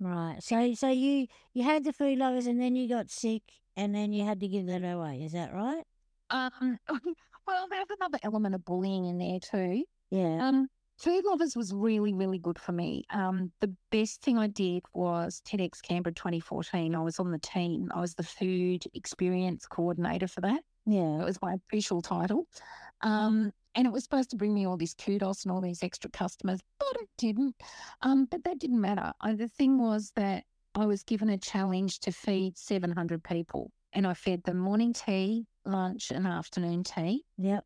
Right. So, so you you had the food lovers, and then you got sick, and then you had to give that away. Is that right? Um, well, there's another element of bullying in there too. Yeah. Um, Food Lovers was really, really good for me. Um, the best thing I did was TEDx Canberra 2014. I was on the team. I was the food experience coordinator for that. Yeah. It was my official title. Um, and it was supposed to bring me all this kudos and all these extra customers, but it didn't. Um, but that didn't matter. I, the thing was that I was given a challenge to feed 700 people, and I fed them morning tea, lunch, and afternoon tea. Yep.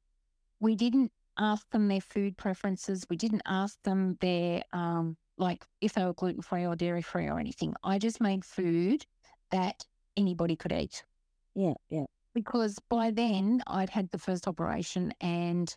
We didn't ask them their food preferences. We didn't ask them their um, like if they were gluten free or dairy free or anything. I just made food that anybody could eat Yeah. Yeah. because by then I'd had the first operation and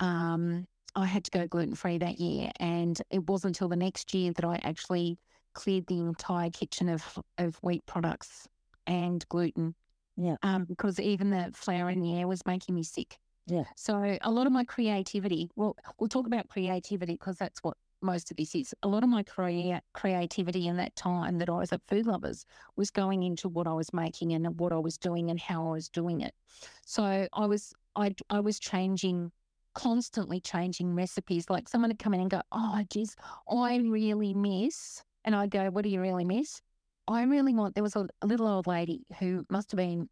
um, I had to go gluten free that year. And it wasn't until the next year that I actually cleared the entire kitchen of, of wheat products and gluten. Yeah. Um, because even the flour in the air was making me sick. Yeah. So a lot of my creativity, well, we'll talk about creativity because that's what most of this is. A lot of my crea- creativity in that time that I was at Food Lovers was going into what I was making and what I was doing and how I was doing it. So I was I I was changing constantly changing recipes. Like someone would come in and go, "Oh, geez, I really miss," and I'd go, "What do you really miss?" I really want. There was a, a little old lady who must have been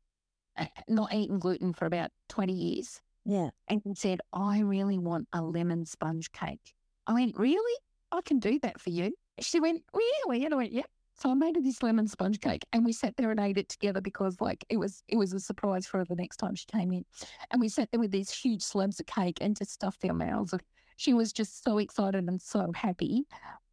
uh, not eaten gluten for about twenty years, Yeah. and said, I really want a lemon sponge cake. I went, Really? I can do that for you. She went, Really? And I went, Yep. So I made her this lemon sponge cake and we sat there and ate it together because like it was it was a surprise for her the next time she came in. And we sat there with these huge slabs of cake and just stuffed our mouths. She was just so excited and so happy.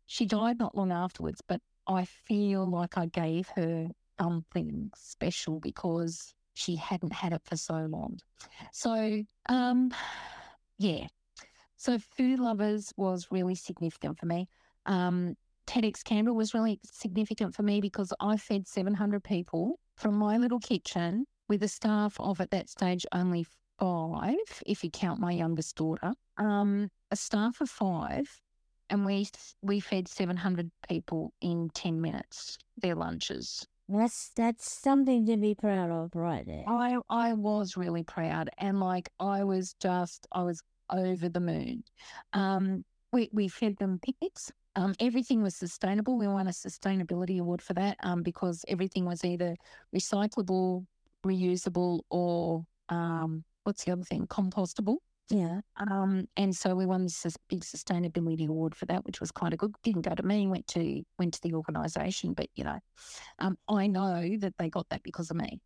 She died not long afterwards, but I feel like I gave her something special because she hadn't had it for so long. So, um, yeah. So, Food Lovers was really significant for me. Um, TEDx Canberra was really significant for me because I fed 700 people from my little kitchen with a staff of at that stage only five, if you count my youngest daughter, um, a staff of five, and we we fed 700 people in 10 minutes their lunches. That's that's something to be proud of, right there. I I was really proud and like I was just I was over the moon. Um, we we fed them picnics. Um, everything was sustainable. We won a sustainability award for that. Um, because everything was either recyclable, reusable, or um, what's the other thing? Compostable. Yeah. Um, and so we won this big sustainability award for that, which was kind of good. Didn't go to me, went to went to the organisation, but you know, um, I know that they got that because of me.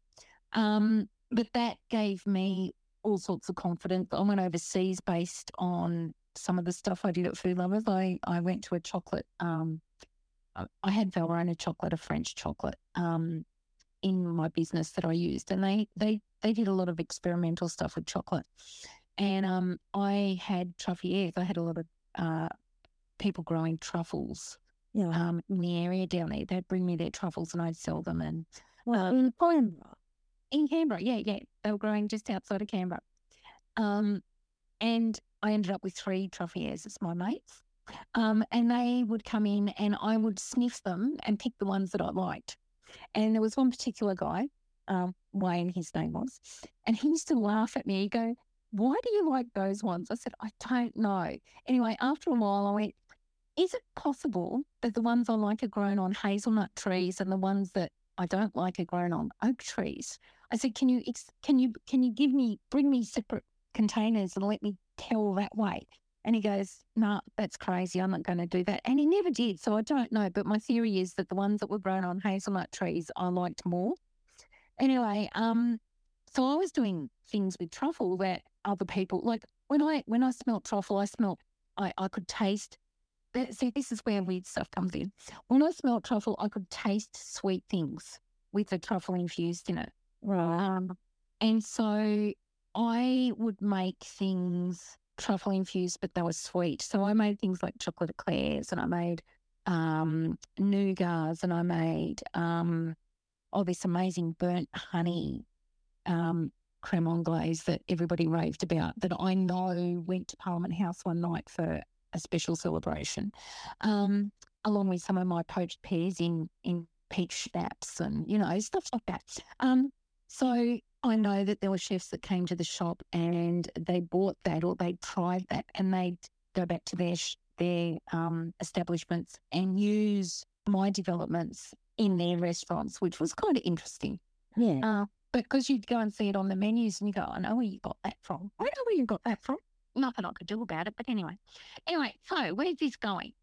Um, but that gave me all sorts of confidence. I went overseas based on some of the stuff I did at Food Lovers. I I went to a chocolate. Um, I- I had Valrhona chocolate, a French chocolate, um, in my business that I used, and they they they did a lot of experimental stuff with chocolate. And um, I had truffles. I had a lot of uh, people growing truffles Yeah. um, in the area down there. They'd bring me their truffles and I'd sell them. And well, in Canberra. in Canberra, yeah, yeah, they were growing just outside of Canberra. Um, and I ended up with three truffles as my mates. Um, and they would come in and I would sniff them and pick the ones that I liked. And there was one particular guy, um, Wayne, his name was, and he used to laugh at me. He'd go, Why do you like those ones? I said, I don't know. Anyway, after a while, I went, Is it possible that the ones I like are grown on hazelnut trees and the ones that I don't like are grown on oak trees? I said, Can you, can you, can you give me, bring me separate containers and let me tell that way? And he goes, No, nah, that's crazy. I'm not going to do that. And he never did. So I don't know. But my theory is that the ones that were grown on hazelnut trees I liked more. Anyway, um, so I was doing things with truffle that other people like when I when I smelt truffle, I smelt I, I could taste that see this is where weird stuff comes in. When I smelt truffle, I could taste sweet things with the truffle infused in it. Right. Um, and so I would make things truffle infused, but they were sweet. So I made things like chocolate eclairs and I made um, nougats and I made um, oh, this amazing burnt honey um, creme anglaise that everybody raved about that I know went to Parliament House one night for a special celebration, um, along with some of my poached pears in, in peach schnapps and, you know, stuff like that. Um, So I know that there were chefs that came to the shop and they bought that or they tried that and they'd go back to their sh- their um, establishments and use my developments in their restaurants, which was kind of interesting. Yeah. Uh, because you'd go and see it on the menus and you go, I know where you got that from. I know where you got that from. Nothing I could do about it. But anyway, anyway, so where's this going?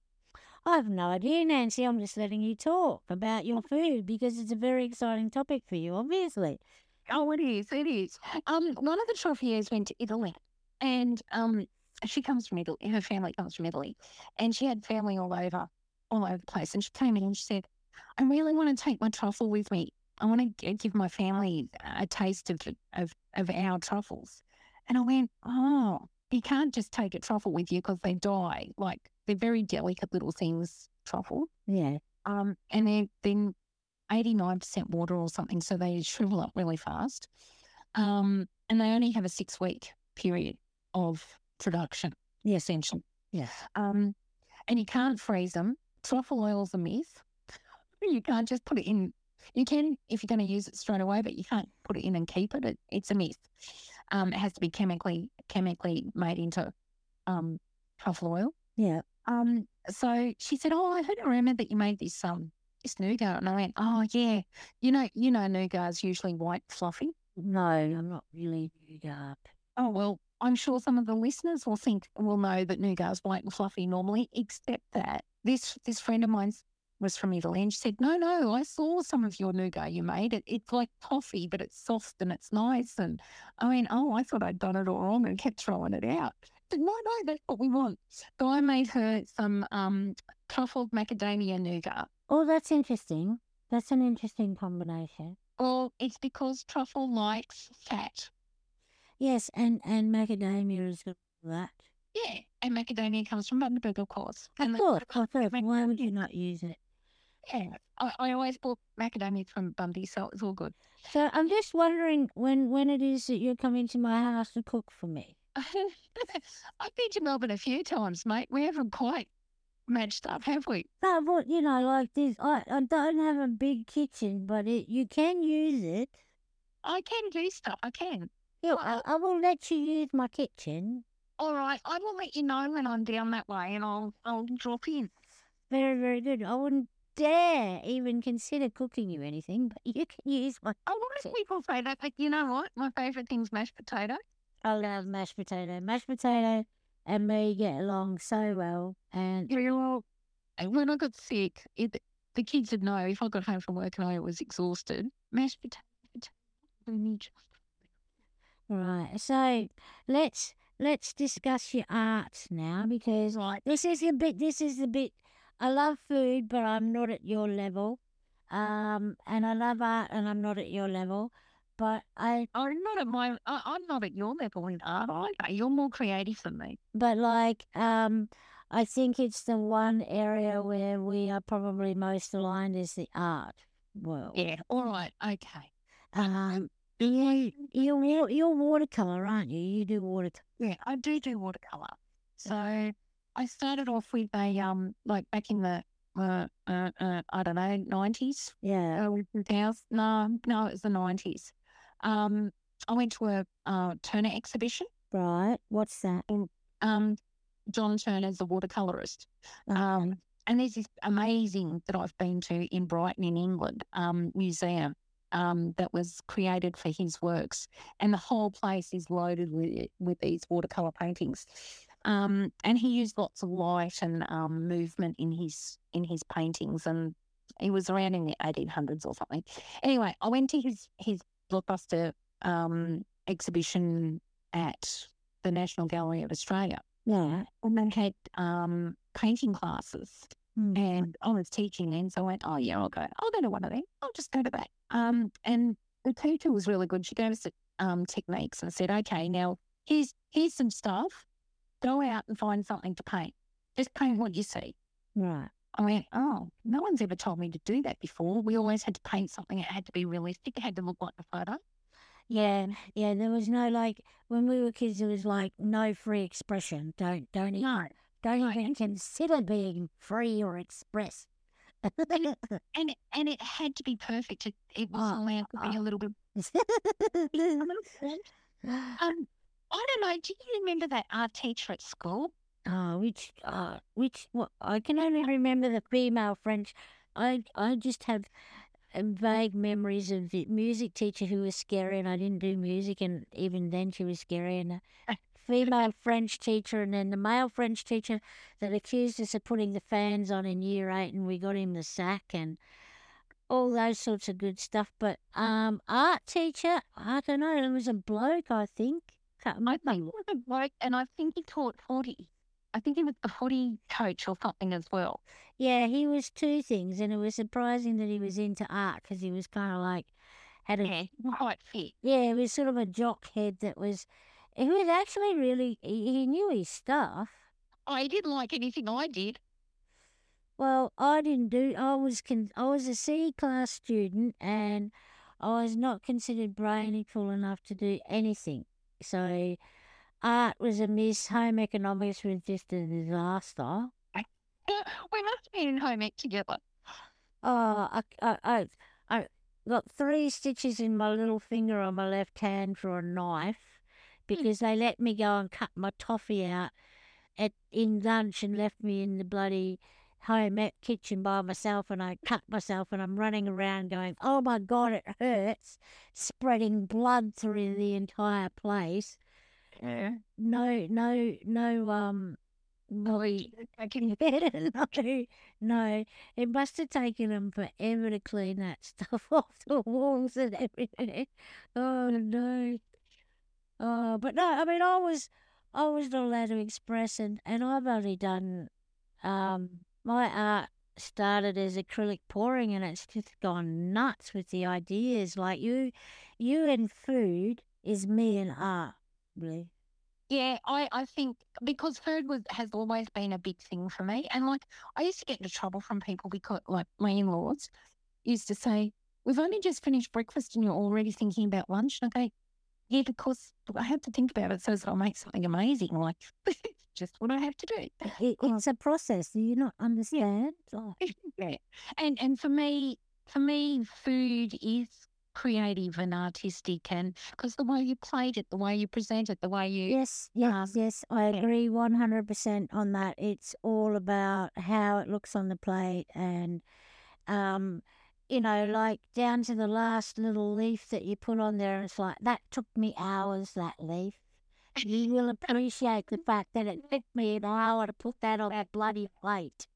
I have no idea, Nancy. I'm just letting you talk about your food because it's a very exciting topic for you, obviously. Oh, it is. It is. Um, one of the truffiers went to Italy, and um, she comes from Italy. Her family comes from Italy, and she had family all over, all over the place. And she came in and she said, "I really want to take my truffle with me. I want to give my family a taste of of of our truffles." And I went, "Oh, you can't just take a truffle with you because they die. Like they're very delicate little things, truffle. Yeah. Um, and they're then 89% water or something, so they shrivel up really fast. Um, and they only have a six week period of production, Yeah. essentially. Yeah. Um, and you can't freeze them. Truffle oil's a myth. You can't just put it in. You can if you're going to use it straight away, but you can't put it in and keep it. it it's a myth. Um, it has to be chemically chemically made into um, truffle oil. Yeah. Um, so she said, "Oh, I heard a rumor that you made this um this nougat," and I went, "Oh yeah, you know, you know, nougat's usually white fluffy." No, I'm not really up. Oh well, I'm sure some of the listeners will think will know that nougat's white and fluffy normally, except that this this friend of mine was from Italy, and she said, "No, no, I saw some of your nougat you made. It, it's like toffee, but it's soft and it's nice." And I mean, "Oh, I thought I'd done it all wrong and kept throwing it out." Said, no, no, that's what we want. So I made her some um, truffled macadamia nougat. Oh, that's interesting. That's an interesting combination. Well, it's because truffle likes fat. Yes, and and macadamia is good for that. Yeah, and macadamia comes from Bundaberg, of course. Of And the- course, of course. Why would you not use it? Yeah, I, I always bought macadamia from Bundy, so it's all good. So I'm just wondering when when it is that you're coming to my house to cook for me. I've been to Melbourne a few times, mate. We haven't quite matched up, have we? But what you know, like this, I, I don't have a big kitchen, but it you can use it. I can do stuff. I can. Yeah, I, I will let you use my kitchen. All right, I will let you know when I'm down that way, and I'll I'll drop in. Very, very good. I wouldn't dare even consider cooking you anything, but you can use my. A lot of people say that, but you know what? My favourite thing's mashed potato. I love mashed potato. Mashed potato and me get along so well, and you know, when I got sick, it, the kids would know if I got home from work and I was exhausted, mashed potato. potato, right. So let's let's discuss your art now because Right. this is a bit. This is a bit. I love food, but I'm not at your level. Um, and I love art, and I'm not at your level. But I, I'm not at my. I, I'm not at your level in art. either. You're more creative than me. but like, um, I think it's the one area where we are probably most aligned is the art world. Yeah. All right. Okay. Um, you, you're you're watercolor, aren't you? You do watercolor. Yeah, I do do watercolor. So I started off with a um like back in the uh, uh, uh I don't know nineties. Yeah. Uh, No, no, it was the nineties. Um, I went to a uh, Turner exhibition. Right. What's that? Um, John Turner's the watercolorist. Um, and there's this amazing that I've been to in Brighton, in England, um, museum um, that was created for his works, and the whole place is loaded with with these watercolor paintings. Um, and he used lots of light and um, movement in his in his paintings, and he was around in the 1800s or something. Anyway, I went to his his blockbuster um, exhibition at the National Gallery of Australia yeah. and they had um, painting classes, Hmm. and I was teaching then, so I went, "Oh yeah, I'll go. I'll go to one of them. I'll just go to that." Um, and the teacher was really good. She gave us um techniques and said, "Okay, now here's here's some stuff. Go out and find something to paint. Just paint what you see." Right. I went, "Oh, no one's ever told me to do that before. We always had to paint something. It had to be realistic. It had to look like the photo." Yeah. Yeah. There was no like when we were kids. There was like no free expression. Don't don't even No, don't no. even consider being free or express. and it, and it had to be perfect. It, it wasn't Oh, allowed to be oh. a little bit. Um, I don't know. Do you remember that art teacher at school? Oh, which, uh, which, what? I can only remember the female French. I, I just have uh, vague memories of the music teacher who was scary, and I didn't do music, and even then she was scary. And the female French teacher, and then the male French teacher that accused us of putting the fans on in year eight, and we got him the sack, and all those sorts of good stuff. But um, art teacher, I don't know. It was a bloke, I think. Can't I think it was a bloke, and I think he taught footy. I think he was a footy coach or something as well. Yeah, he was two things, and it was surprising that he was into art because he was kind of like had a Yeah, quite fit. yeah, he was sort of a jock head that was. He was actually really he, he knew his stuff. Oh, he didn't like anything I did. Well, I didn't do. I was con, I was a C class student, and I was not considered brainy full enough to do anything. So, art was a miss. Home economics was just a disaster. we must have been in home ec together. Oh, I, I, I, I got three stitches in my little finger on my left hand for a knife hmm. because they let me go and cut my toffee out at in lunch and left me in the bloody home ec kitchen by myself and I cut myself and I'm running around going, oh my God, it hurts, spreading blood through the entire place. Yeah. No, no, no, um, I can no, no, it must have taken them forever to clean that stuff off the walls and everything. Oh no. Oh, but no, I mean, I was, I was not allowed to express, and and I've only done, um, my art started as acrylic pouring, and it's just gone nuts with the ideas. Like you, you and food is me and art, really. Yeah, I, I think because food was has always been a big thing for me. And like I used to get into trouble from people because like my in laws used to say, We've only just finished breakfast and you're already thinking about lunch. And I go, Yeah, because I have to think about it so that I'll make something amazing. Like just what I have to do. It, it's a process. Do you not understand? Oh. yeah. And and for me for me food is creative and artistic and because the way you plate it, the way you present it, the way you Yes, yes, Um, yes. I agree 100% on that. It's all about how it looks on the plate and, um, you know, like down to the last little leaf that you put on there. It's like, that took me hours, that leaf. You will appreciate the fact that it took me an hour to put that on that bloody plate.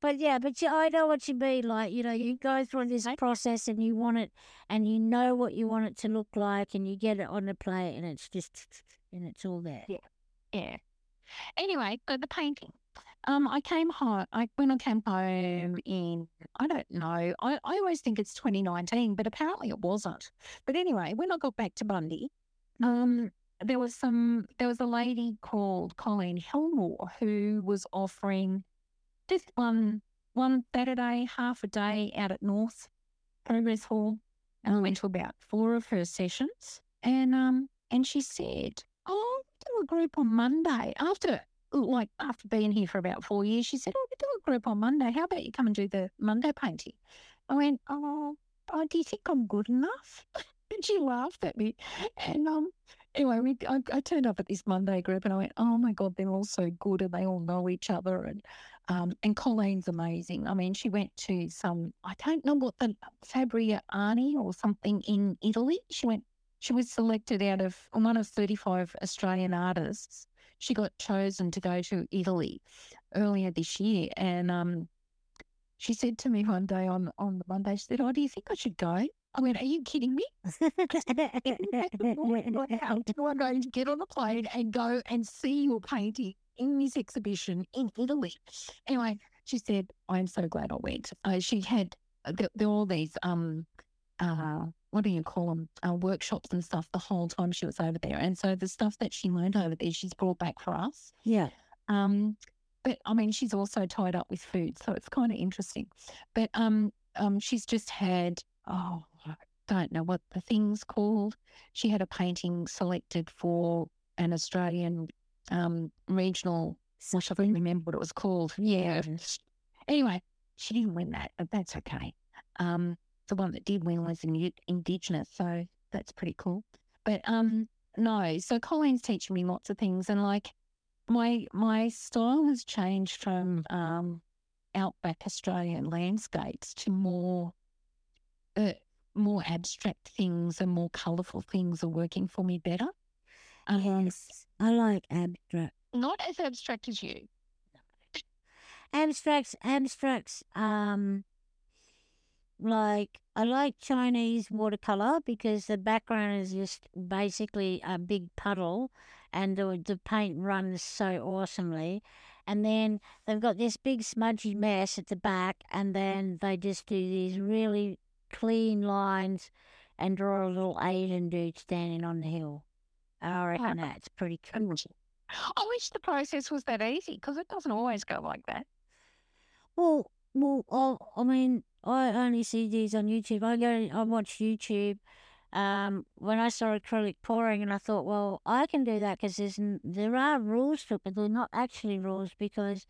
But yeah, but yeah, I know what you mean. Like, you know, you go through this process and you want it, and you know what you want it to look like, and you get it on the plate, and it's just, and it's all there. Yeah. Anyway, so the painting. Um, I came home. I when I came home in I don't know. I, I always think it's 2019, but apparently it wasn't. But anyway, when I got back to Bundy, um, there was some. There was a lady called Colleen Helmore who was offering just one one Saturday, half a day out at North Progress Hall, and I went to about four of her sessions. And um, and she said, "Oh, do a group on Monday after." Like after being here for about four years, she said, "Oh, we do a group on Monday. How about you come and do the Monday painting?" I went, "Oh, oh do you think I'm good enough?" and she laughed at me. And um, anyway, we I, I turned up at this Monday group, and I went, "Oh my god, they're all so good, and they all know each other." And um, and Colleen's amazing. I mean, she went to some I don't know what the Fabriano or something in Italy. She went. She was selected out of one of 35 Australian artists. She got chosen to go to Italy earlier this year, and um, she said to me one day on on the Monday, she said, "Oh, do you think I should go?" I went, "Are you kidding me? How do I going to get on a plane and go and see your painting in this exhibition in Italy?" Anyway, she said, "I'm so glad I went." Uh, she had uh, all these um uh what do you call them uh, workshops and stuff the whole time she was over there, and so the stuff that she learned over there, she's brought back for us. yeah. Um, but I mean, she's also tied up with food, so it's kind of interesting. But um, um, she's just had oh, I don't know what the thing's called. She had a painting selected for an Australian um regional. I don't remember what it was called. Yeah. Anyway, she didn't win that, but that's okay. Um, the one that did win was in, Indigenous, so that's pretty cool. But um, no, so Colleen's teaching me lots of things, and like my my style has changed from um, outback Australian landscapes to more uh, more abstract things and more colourful things are working for me better. Um, yes, I like abstract. Not as abstract as you. Abstracts, abstracts. Um, like I like Chinese watercolor because the background is just basically a big puddle, and the the paint runs so awesomely. And then they've got this big smudgy mess at the back, and then they just do these really clean lines and draw a little Asian dude standing on the hill. I reckon that's pretty cool. I wish the process was that easy because it doesn't always go like that. Well, well, I, I mean, I only see these on YouTube. I go, I watch YouTube. Um, when I saw acrylic pouring, and I thought, well, I can do that because there's there are rules to it, but they're not actually rules because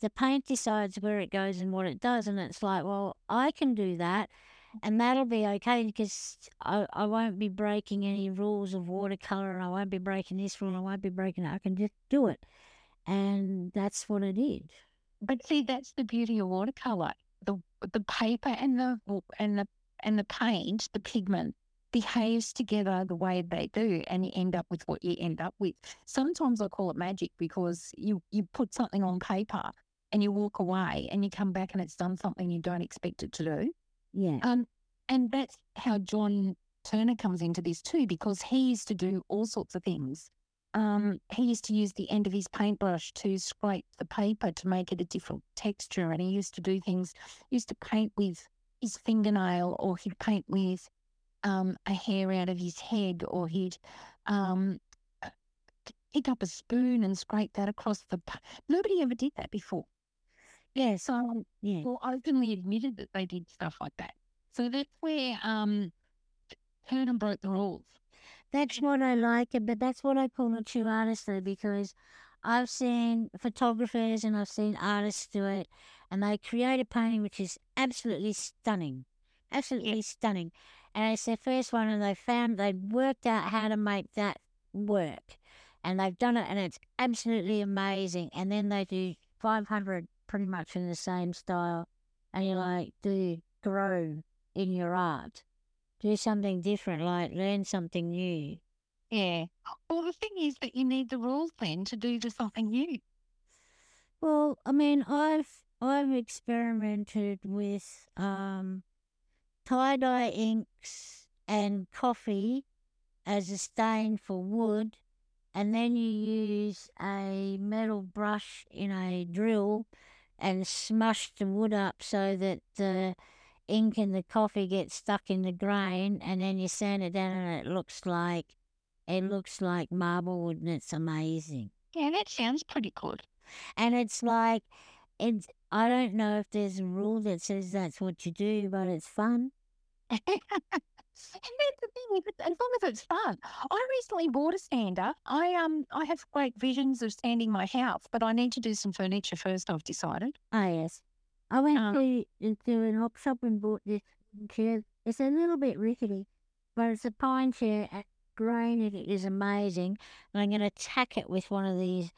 the paint decides where it goes and what it does, and it's like, well, I can do that, and that'll be okay because I, I won't be breaking any rules of watercolor, and I won't be breaking this rule, I won't be breaking that. I can just do it, and that's what I did. But see, that's the beauty of watercolor. The the paper and the and the and the paint, the pigment behaves together the way they do, and you end up with what you end up with. Sometimes I call it magic because you you put something on paper and you walk away and you come back and it's done something you don't expect it to do. Yeah. Um, and that's how John Turner comes into this too, because he used to do all sorts of things um, he used to use the end of his paintbrush to scrape the paper to make it a different texture. And he used to do things, used to paint with his fingernail or he'd paint with um, a hair out of his head or he'd um, pick up a spoon and scrape that across the. Nobody ever did that before. Yeah, so yeah. well, openly admitted that they did stuff like that. So that's where um, Turner broke the rules. That's what I like, it, but that's what I call a true artist though, because I've seen photographers and I've seen artists do it, and they create a painting which is absolutely stunning, absolutely stunning. And it's their first one, and they found they worked out how to make that work, and they've done it, and it's absolutely amazing. And then they do 500 pretty much in the same style, and you're like, do grow in your art do something different, like learn something new. Yeah. Well, the thing is that you need the rules then to do the something new. Well, I mean, I've I've experimented with um, tie dye inks and coffee as a stain for wood, and then you use a metal brush in a drill and smush the wood up so that the ink and the coffee gets stuck in the grain, and then you sand it down, and it looks like it looks like marble wood, and it's amazing. Yeah, that sounds pretty good. And it's like it's. I don't know if there's a rule that says that's what you do, but it's fun. and that's the thing, as long as it's fun. I recently bought a sander. I um I have great visions of sanding my house, but I need to do some furniture first. I've decided. Ah yes. I went um, to into an op shop and bought this chair. It's a little bit rickety, but it's a pine chair at grain and it is amazing. And I'm going to tack it with one of these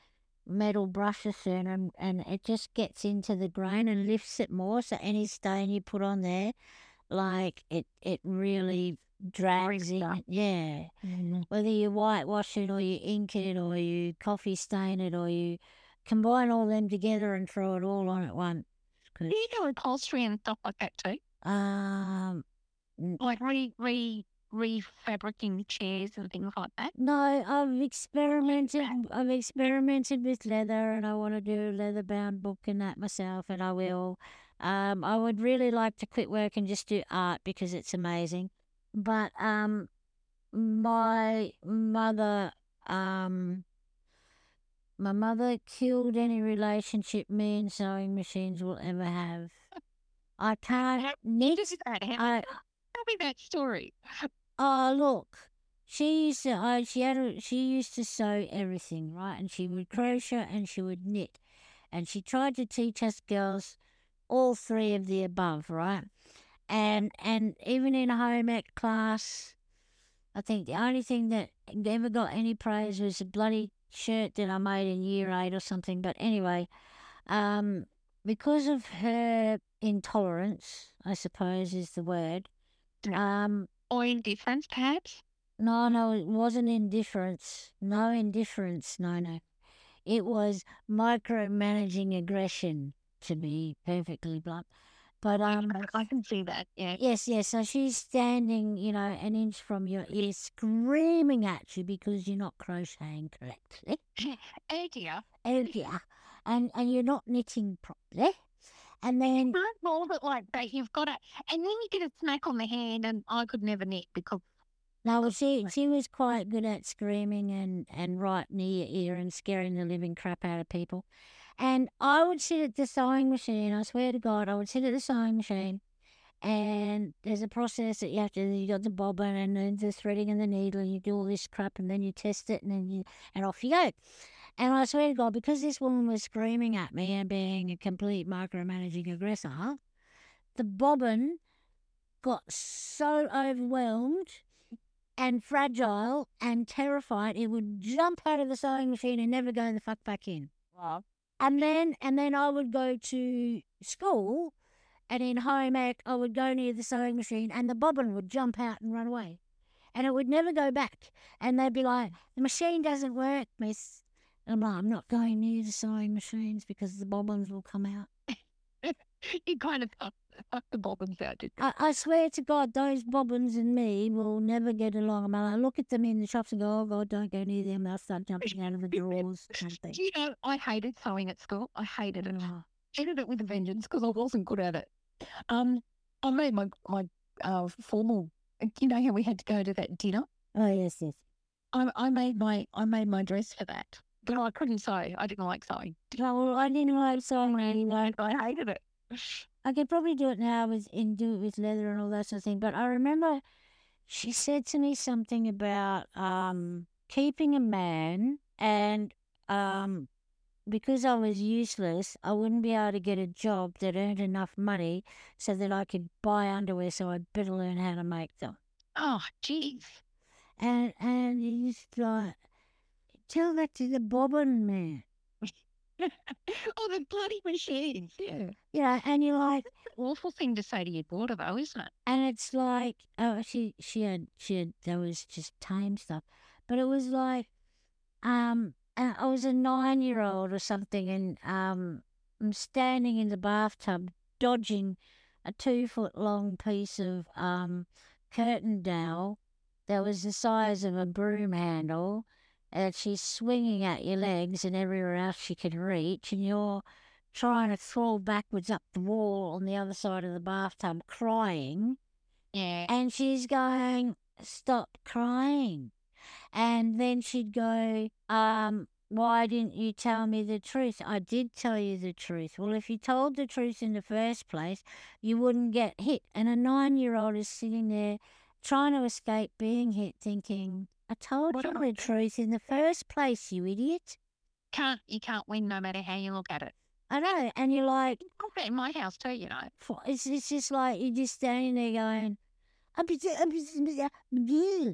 metal brushes soon and, and it just gets into the grain and lifts it more. So any stain you put on there, like it, it really drags in. Yeah. Mm-hmm. Whether you whitewash it or you ink it or you coffee stain it or you combine all them together and throw it all on at once. Do you do upholstery and stuff like that too? Um, like re re refabricating chairs and things like that. No, I've experimented. I've experimented with leather, and I want to do a leather bound book and that myself, and I will. Um, I would really like to quit work and just do art because it's amazing. But um, my mother um my mother killed any relationship me and sewing machines will ever have. I can't. How does that happen? I, Tell me that story. Oh, look. She used to. I, she had. A, she used to sew everything, right? And she would crochet and she would knit, and she tried to teach us girls all three of the above, right? And and even in home ec class, I think the only thing that ever got any praise was a bloody shirt that I made in year eight or something. But anyway, um, because of her intolerance, I suppose is the word. Um, Or indifference, perhaps? no, no, it wasn't indifference. No indifference. No, no. It was micromanaging aggression, to be perfectly blunt. But um, I can see that. Yeah. yes, yes. So she's standing, you know, an inch from your ear, screaming at you because you're not crocheting correctly. Oh dear. Oh yeah, and and you're not knitting properly. And then Can't hold it like that. You've got it, and then you get a smack on the hand, and I could never knit because no, well, she she was quite good at screaming and and right near your ear and scaring the living crap out of people. And I would sit at the sewing machine. I swear to God, I would sit at the sewing machine, and there's a process that you have to. You got the bobbin and then the threading and the needle, and you do all this crap, and then you test it, and then you and off you go. And I swear to God, because this woman was screaming at me and being a complete micromanaging aggressor, the bobbin got so overwhelmed and fragile and terrified it would jump out of the sewing machine and never go the fuck back in. Wow. And then and then I would go to school and in home ec I would go near the sewing machine and the bobbin would jump out and run away. And it would never go back. And they'd be like, The machine doesn't work, miss. And I'm like, I'm not going near the sewing machines because the bobbins will come out. it kind of the bobbins out, did? I, I swear to God, those bobbins and me will never get along. I mean, I look at them in the shops and go, oh God, don't go near them. They'll start jumping out of the drawers. Do you know, I hated sewing at school. I hated it. Oh, hated it with a vengeance because I wasn't good at it. Um, I made my my uh, formal. You know how we had to go to that dinner. oh, yes, yes. I I made my I made my dress for that, but I couldn't sew. I didn't like sewing. Oh, well, I didn't like sewing anyway. I hated it. I could probably do it now with and do it with leather and all that sort of thing. But I remember she said to me something about um, keeping a man, and um, because I was useless, I wouldn't be able to get a job that earned enough money so that I could buy underwear. So I'd better learn how to make them. Oh, jeez. And and he's like, tell that to the bobbin man. Oh, the bloody machines. Yeah. Yeah, and you're like, Awful thing to say to your daughter, though, isn't it? and it's like oh she she had she had there was just tame stuff but it was like um i was a nine year old or something and um i'm standing in the bathtub dodging a two foot long piece of um curtain dowel that was the size of a broom handle and she's swinging at your legs and everywhere else she can reach and you're trying to crawl backwards up the wall on the other side of the bathtub crying Yeah. and she's going, Stop crying. And then she'd go, um, why didn't you tell me the truth? I did tell you the truth. Well, if you told the truth in the first place, you wouldn't get hit. And a nine year old is sitting there trying to escape being hit, thinking, I told What you the truth in the first place, you idiot. Can't you can't win no matter how you look at it. I know. And you're like, that in my house too, you know. it's, it's just like you're just standing there going, "I'm just- I'm just- yeah."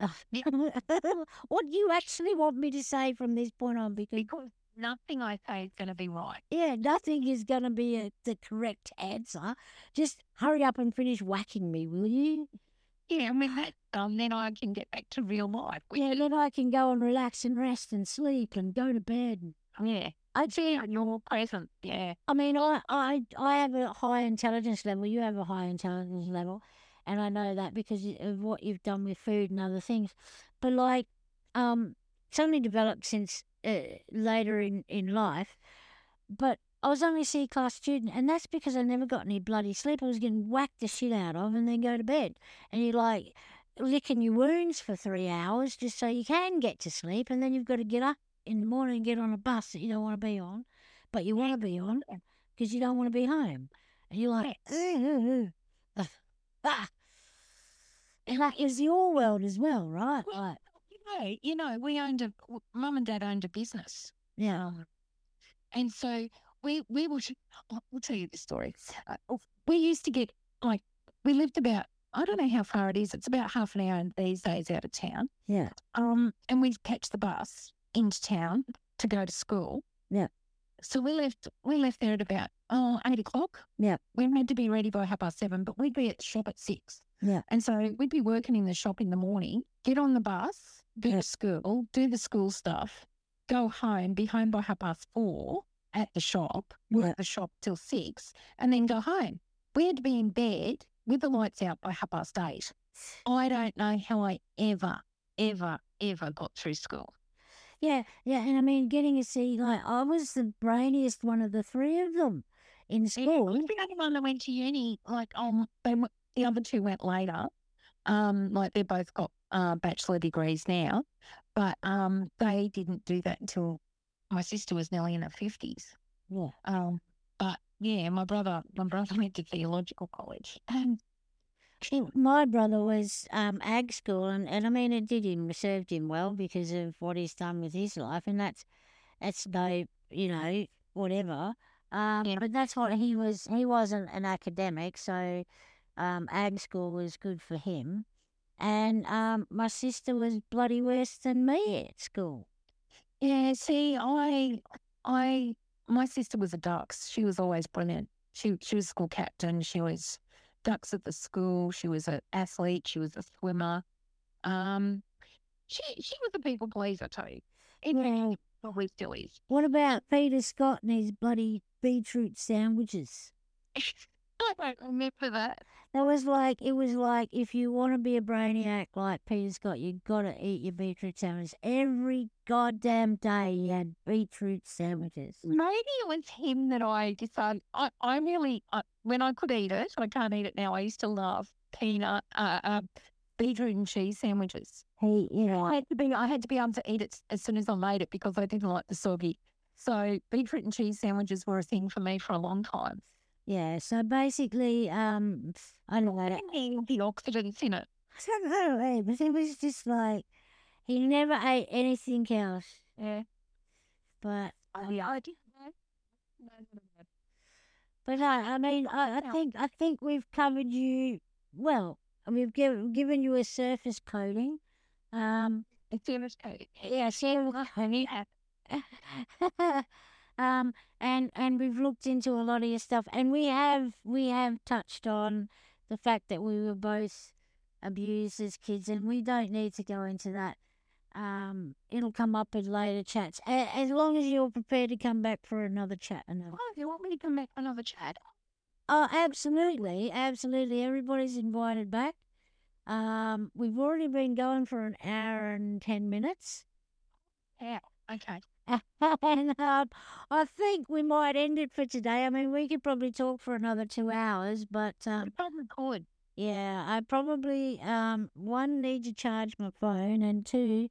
Ugh. what do you actually want me to say from this point on? Because Because nothing I say is going to be right. yeah, nothing is going to be a, the correct answer. Just hurry up and finish whacking me, will you? Yeah, I mean that. Um, then I can get back to real life. Yeah, then I can go and relax and rest and sleep and go to bed. Yeah. I see. And you're present. Yeah. I mean, I, I, I have a high intelligence level. You have a high intelligence level, and I know that because of what you've done with food and other things. But like, um, it's only developed since uh, later in in life. But I was only a C class student, and that's because I never got any bloody sleep. I was getting whacked the shit out of, and then go to bed, and you're like licking your wounds for three hours just so you can get to sleep, and then you've got to get up in the morning and get on a bus that you don't want to be on, but you want to be on because you don't want to be home. And you're like, "Ugh, ugh, ah. And that is your world as well, right? Well, Like, You know, you know, we owned a mum and dad owned a business, yeah, and so we we will. We'll tell you this story. Uh, oh, we used to get like we lived about I don't know how far it is. It's about half an hour these days out of town. Yeah. Um, and we'd catch the bus into town to go to school. Yeah. So we left we left there at about oh eight o'clock. Yeah. We had to be ready by half past seven, but we'd be at the shop at six. Yeah. And so we'd be working in the shop in the morning, get on the bus, go Yeah. to school, do the school stuff, go home, be home by half past four at the shop, work Yeah. the shop till six, and then go home. We had to be in bed with the lights out by half past eight. I don't know how I ever, ever, ever got through school. Yeah, yeah, and I mean, getting to see like I was the brainiest one of the three of them in school. was the only one that went to uni. Like, um, they the other two went later. Um, like they both got uh, bachelor degrees now, but um, they didn't do that until my sister was nearly in her fifties. Yeah. Um, but yeah, my brother, my brother went to theological college, and My brother was um, ag school, and, and I mean, it did him served him well because of what he's done with his life, and that's that's no, you know, whatever. Um, Yeah. But that's what he was. He wasn't an academic, so um, ag school was good for him. And um, my sister was bloody worse than me at school. Yeah, see, I, I, my sister was a Dux. She was always brilliant. She she was school captain. She was Dux at the school. She was an athlete. She was a swimmer. Um, she she was a people pleaser too. And Yeah. probably still is. What about Peter Scott and his bloody beetroot sandwiches? I don't remember that. That was like it was like if you want to be a brainiac like Peter Scott, you gotta eat your beetroot sandwiches every goddamn day. You had beetroot sandwiches. Maybe it was him that I decided. I I really I, when I could eat it, I can't eat it now. I used to love peanut, uh, uh beetroot and cheese sandwiches. He, you know, I had to be I had to be able to eat it as soon as I made it because I didn't like the soggy. So beetroot and cheese sandwiches were a thing for me for a long time. Yeah. So basically, um, I don't know. The oxidants in it. I don't know, eh, but it was just like he never ate anything else. Yeah. But Oh, yeah. I didn't know. No, no, no. but I, I mean, I, I think I think we've covered you well. We've given given you a surface coating. Um, It's in its code. yeah, surface coating. um, and and we've looked into a lot of your stuff, and we have we have touched on the fact that we were both abused as kids, and we don't need to go into that. Um, it'll come up in later chats, a- as long as you're prepared to come back for another chat. Another. Oh, you want me to come back for another chat? Oh, absolutely, absolutely. Everybody's invited back. Um, we've already been going for an hour and ten minutes. Yeah. Okay. And um, I think we might end it for today. I mean, we could probably talk for another two hours, but um, probably could. yeah, I probably um one need to charge my phone, and two,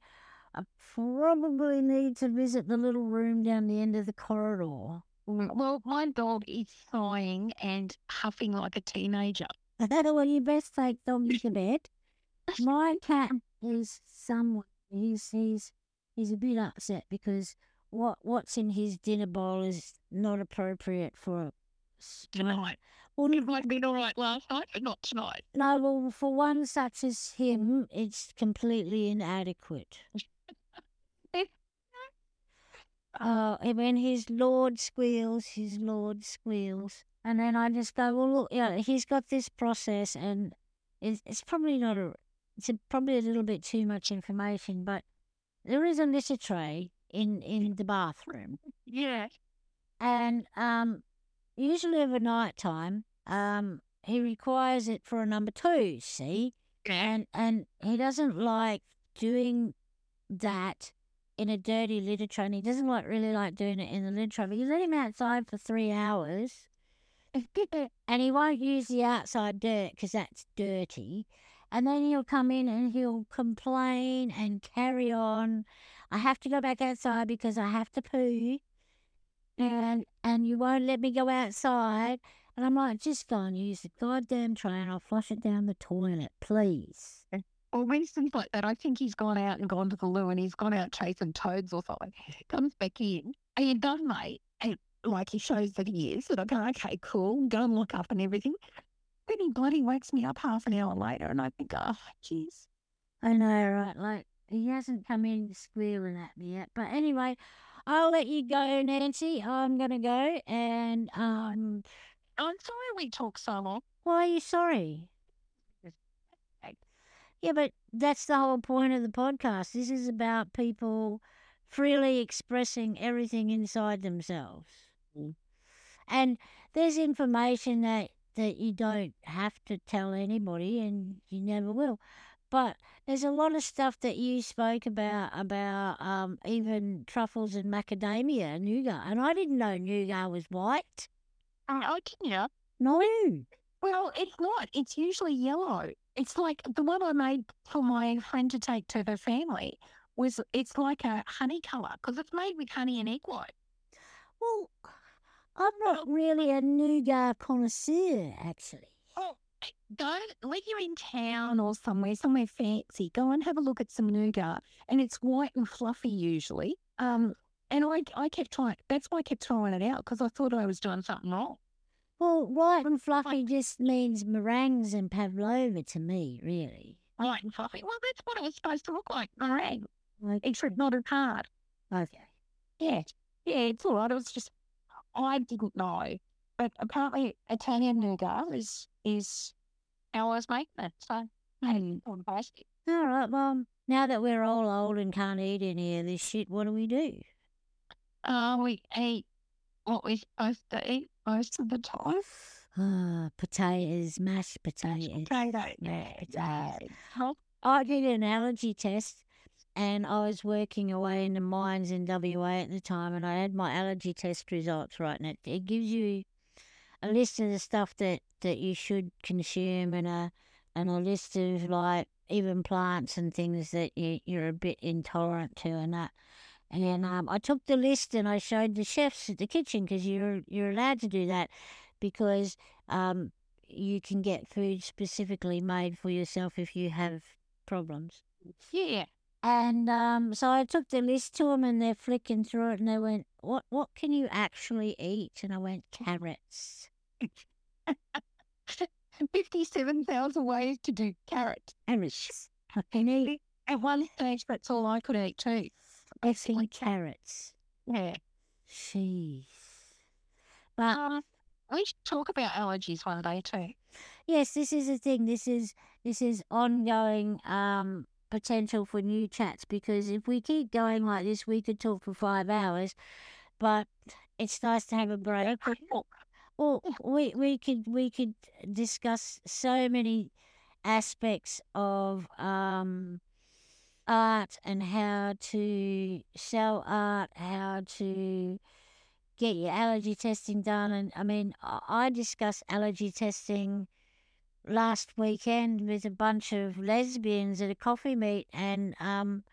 I probably need to visit the little room down the end of the corridor. Mm, Well, my dog is sighing and huffing like a teenager. well, you best take them to bed. My cat is someone. He's he's he's a bit upset because what what's in his dinner bowl is not appropriate for. Tonight. Well, It might have been all right last night, but not tonight. no, well, for one such as him, it's completely inadequate. Oh, and when his lord squeals, his lord squeals. And then I just go, well, look, yeah, he's got this process, and it's, it's probably not a, it's a, probably a little bit too much information, but there is a litter tray in in the bathroom, Yeah. and um, usually over night time, um, he requires it for a number two. See, Yeah. and and he doesn't like doing that in a dirty litter tray. And he doesn't like really like doing it in the litter tray. But you let him outside for three hours, and he won't use the outside dirt because that's dirty. And then he'll come in and he'll complain and carry on. I have to go back outside because I have to poo, and and you won't let me go outside. And I'm like, just go and use the goddamn tray, and I'll flush it down the toilet, please. Or when Winston's like that. I think he's gone out and gone to the loo and he's gone out chasing toads or something. Comes back in. Are you done, mate? And like he shows that he is. And I go, okay, cool, go and look up and everything. Then he bloody wakes me up half an hour later, and I think, oh, jeez. I know, right? Like he hasn't come in squealing at me yet. But anyway, I'll let you go, Nancy. I'm gonna go, and um, I'm sorry we talk so long. why are you sorry? Yeah, but that's the whole point of the podcast. This is about people freely expressing everything inside themselves. Mm. And there's information that, that you don't have to tell anybody and you never will. But there's a lot of stuff that you spoke about, about um, even truffles and macadamia, and nougat. And I didn't know nougat was white. Uh, I can yeah. No. Well, it's not. It's usually yellow. It's like the one I made for my friend to take to her family was it's like a honey color because it's made with honey and egg white. Well, I'm not really a nougat connoisseur, actually. Oh, go when you're in town or somewhere, somewhere fancy, go and have a look at some nougat, and it's white and fluffy usually. Um, and I I kept trying. That's why I kept throwing it out because I thought I was doing something wrong. Well, white and fluffy just means meringues and pavlova to me, really. White and fluffy. Well, that's what it was supposed to look like. Meringue, Like, except not as hard. okay. Yeah, yeah, it's all right. It was just I didn't know, but apparently Italian nougat is is was making it. So and on basic. All right, well, now that we're all old and can't eat any of this shit, what do we do? Uh, we eat what we're supposed to eat most of the time. Ah, potatoes, mashed potatoes. Potato. Yeah, Yeah. potatoes. I did an allergy test and I was working away in the mines in WA at the time and I had my allergy test results right and it, it gives you a list of the stuff that, that you should consume and a and a list of like even plants and things that you, you're a bit intolerant to and that. And um, I took the list and I showed the chefs at the kitchen because you're you're allowed to do that because um, you can get food specifically made for yourself if you have problems. Yeah. And um, so I took the list to them, and they're flicking through it, and they went, "What? What can you actually eat?" And I went, "Carrots." Fifty-seven thousand ways to do carrot. Carrots. I can eat At one stage, that's all I could eat too. effing carrots. Yeah. Jeez. But Um, we should talk about allergies one day too. yes, this is a thing. This is this is ongoing um potential for new chats because if we keep going like this, we could talk for five hours. But it's nice to have a break. Well, we we could we could discuss so many aspects of um art and how to sell art, how to get your allergy testing done. And I mean, I discuss allergy testing last weekend with a bunch of lesbians at a coffee meet, and um,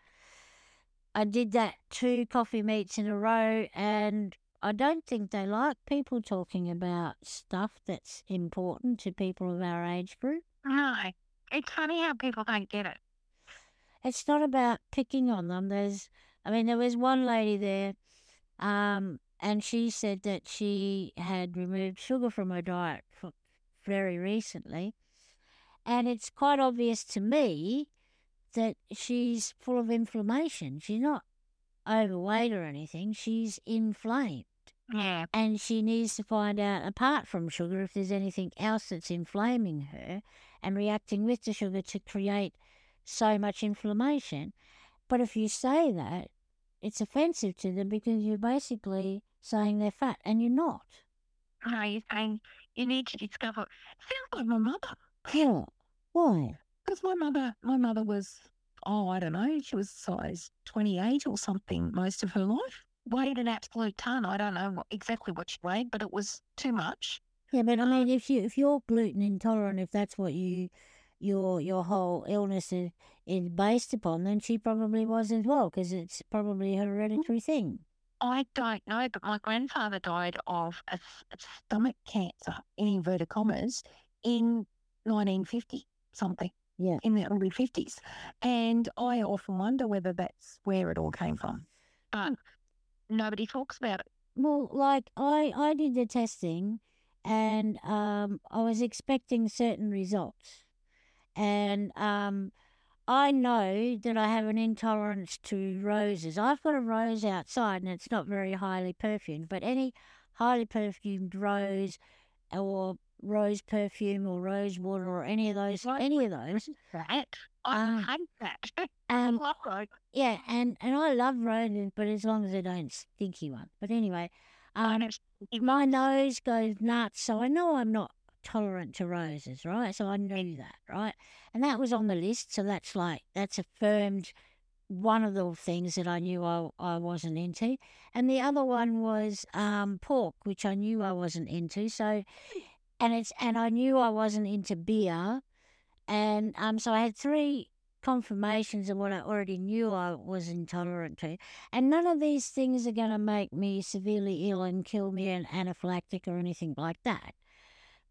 I did that two coffee meets in a row, and I don't think they like people talking about stuff that's important to people of our age group. No, it's funny how people don't get it. It's not about picking on them. There's, I mean, there was one lady there, um, and she said that she had removed sugar from her diet for very recently, and it's quite obvious to me that she's full of inflammation. She's not overweight or anything. She's inflamed. Yeah. and she needs to find out, apart from sugar, if there's anything else that's inflaming her and reacting with the sugar to create so much inflammation. But if you say that, it's offensive to them because you're basically saying they're fat and you're not. No, you're saying you need to discover. Sounds like my mother. Yeah. Why? Because my mother, my mother was, oh, I don't know, she was size 28 or something most of her life. Weighed an absolute ton. I don't know what, exactly what she weighed, but it was too much. Yeah, but I mean, if you if you're gluten intolerant, if that's what you your your whole illness is, is based upon, then she probably was as well, because it's probably a hereditary thing. I don't know, but my grandfather died of a stomach cancer, in inverted commas, in 1950 something. Yeah. In the early 50s. And I often wonder whether that's where it all came from. But nobody talks about it. well, like I, I did the testing and um, I was expecting certain results. And um, I know that I have an intolerance to roses. I've got a rose outside and it's not very highly perfumed, but any highly perfumed rose or rose perfume or rose water or any of those, any of those. That I Um, hate that. Um, yeah, and, and I love roses, but as long as they don't stinky one. But anyway, um, my nose goes nuts, so I know I'm not tolerant to roses, right? So I knew that, right? And that was on the list, so that's like that's affirmed one of the things that I knew I, I wasn't into. And the other one was um, pork, which I knew I wasn't into. So and it's and I knew I wasn't into beer. And um so I had three confirmations of what I already knew I was intolerant to. And none of these things are going to make me severely ill and kill me an anaphylactic or anything like that.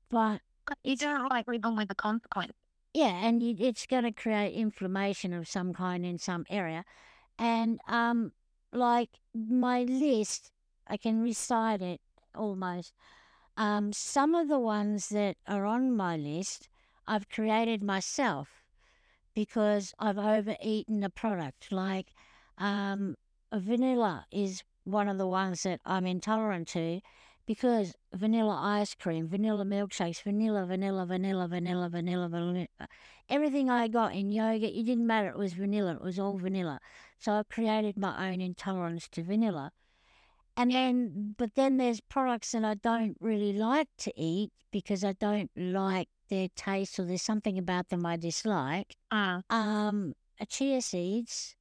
But You don't like living with the consequence. yeah, and it's going to create inflammation of some kind in some area. And um, like my list, I can recite it almost. Um, some of the ones that are on my list, I've created myself because I've overeaten a product. Like um, vanilla is one of the ones that I'm intolerant to because vanilla ice cream, vanilla milkshakes, vanilla, vanilla, vanilla, vanilla, vanilla, vanilla. Everything I got in yogurt, it didn't matter. It was vanilla. It was all vanilla. So I created my own intolerance to vanilla. And then, but then there's products that I don't really like to eat because I don't like their taste or there's something about them I dislike. Uh, Um, uh, chia seeds.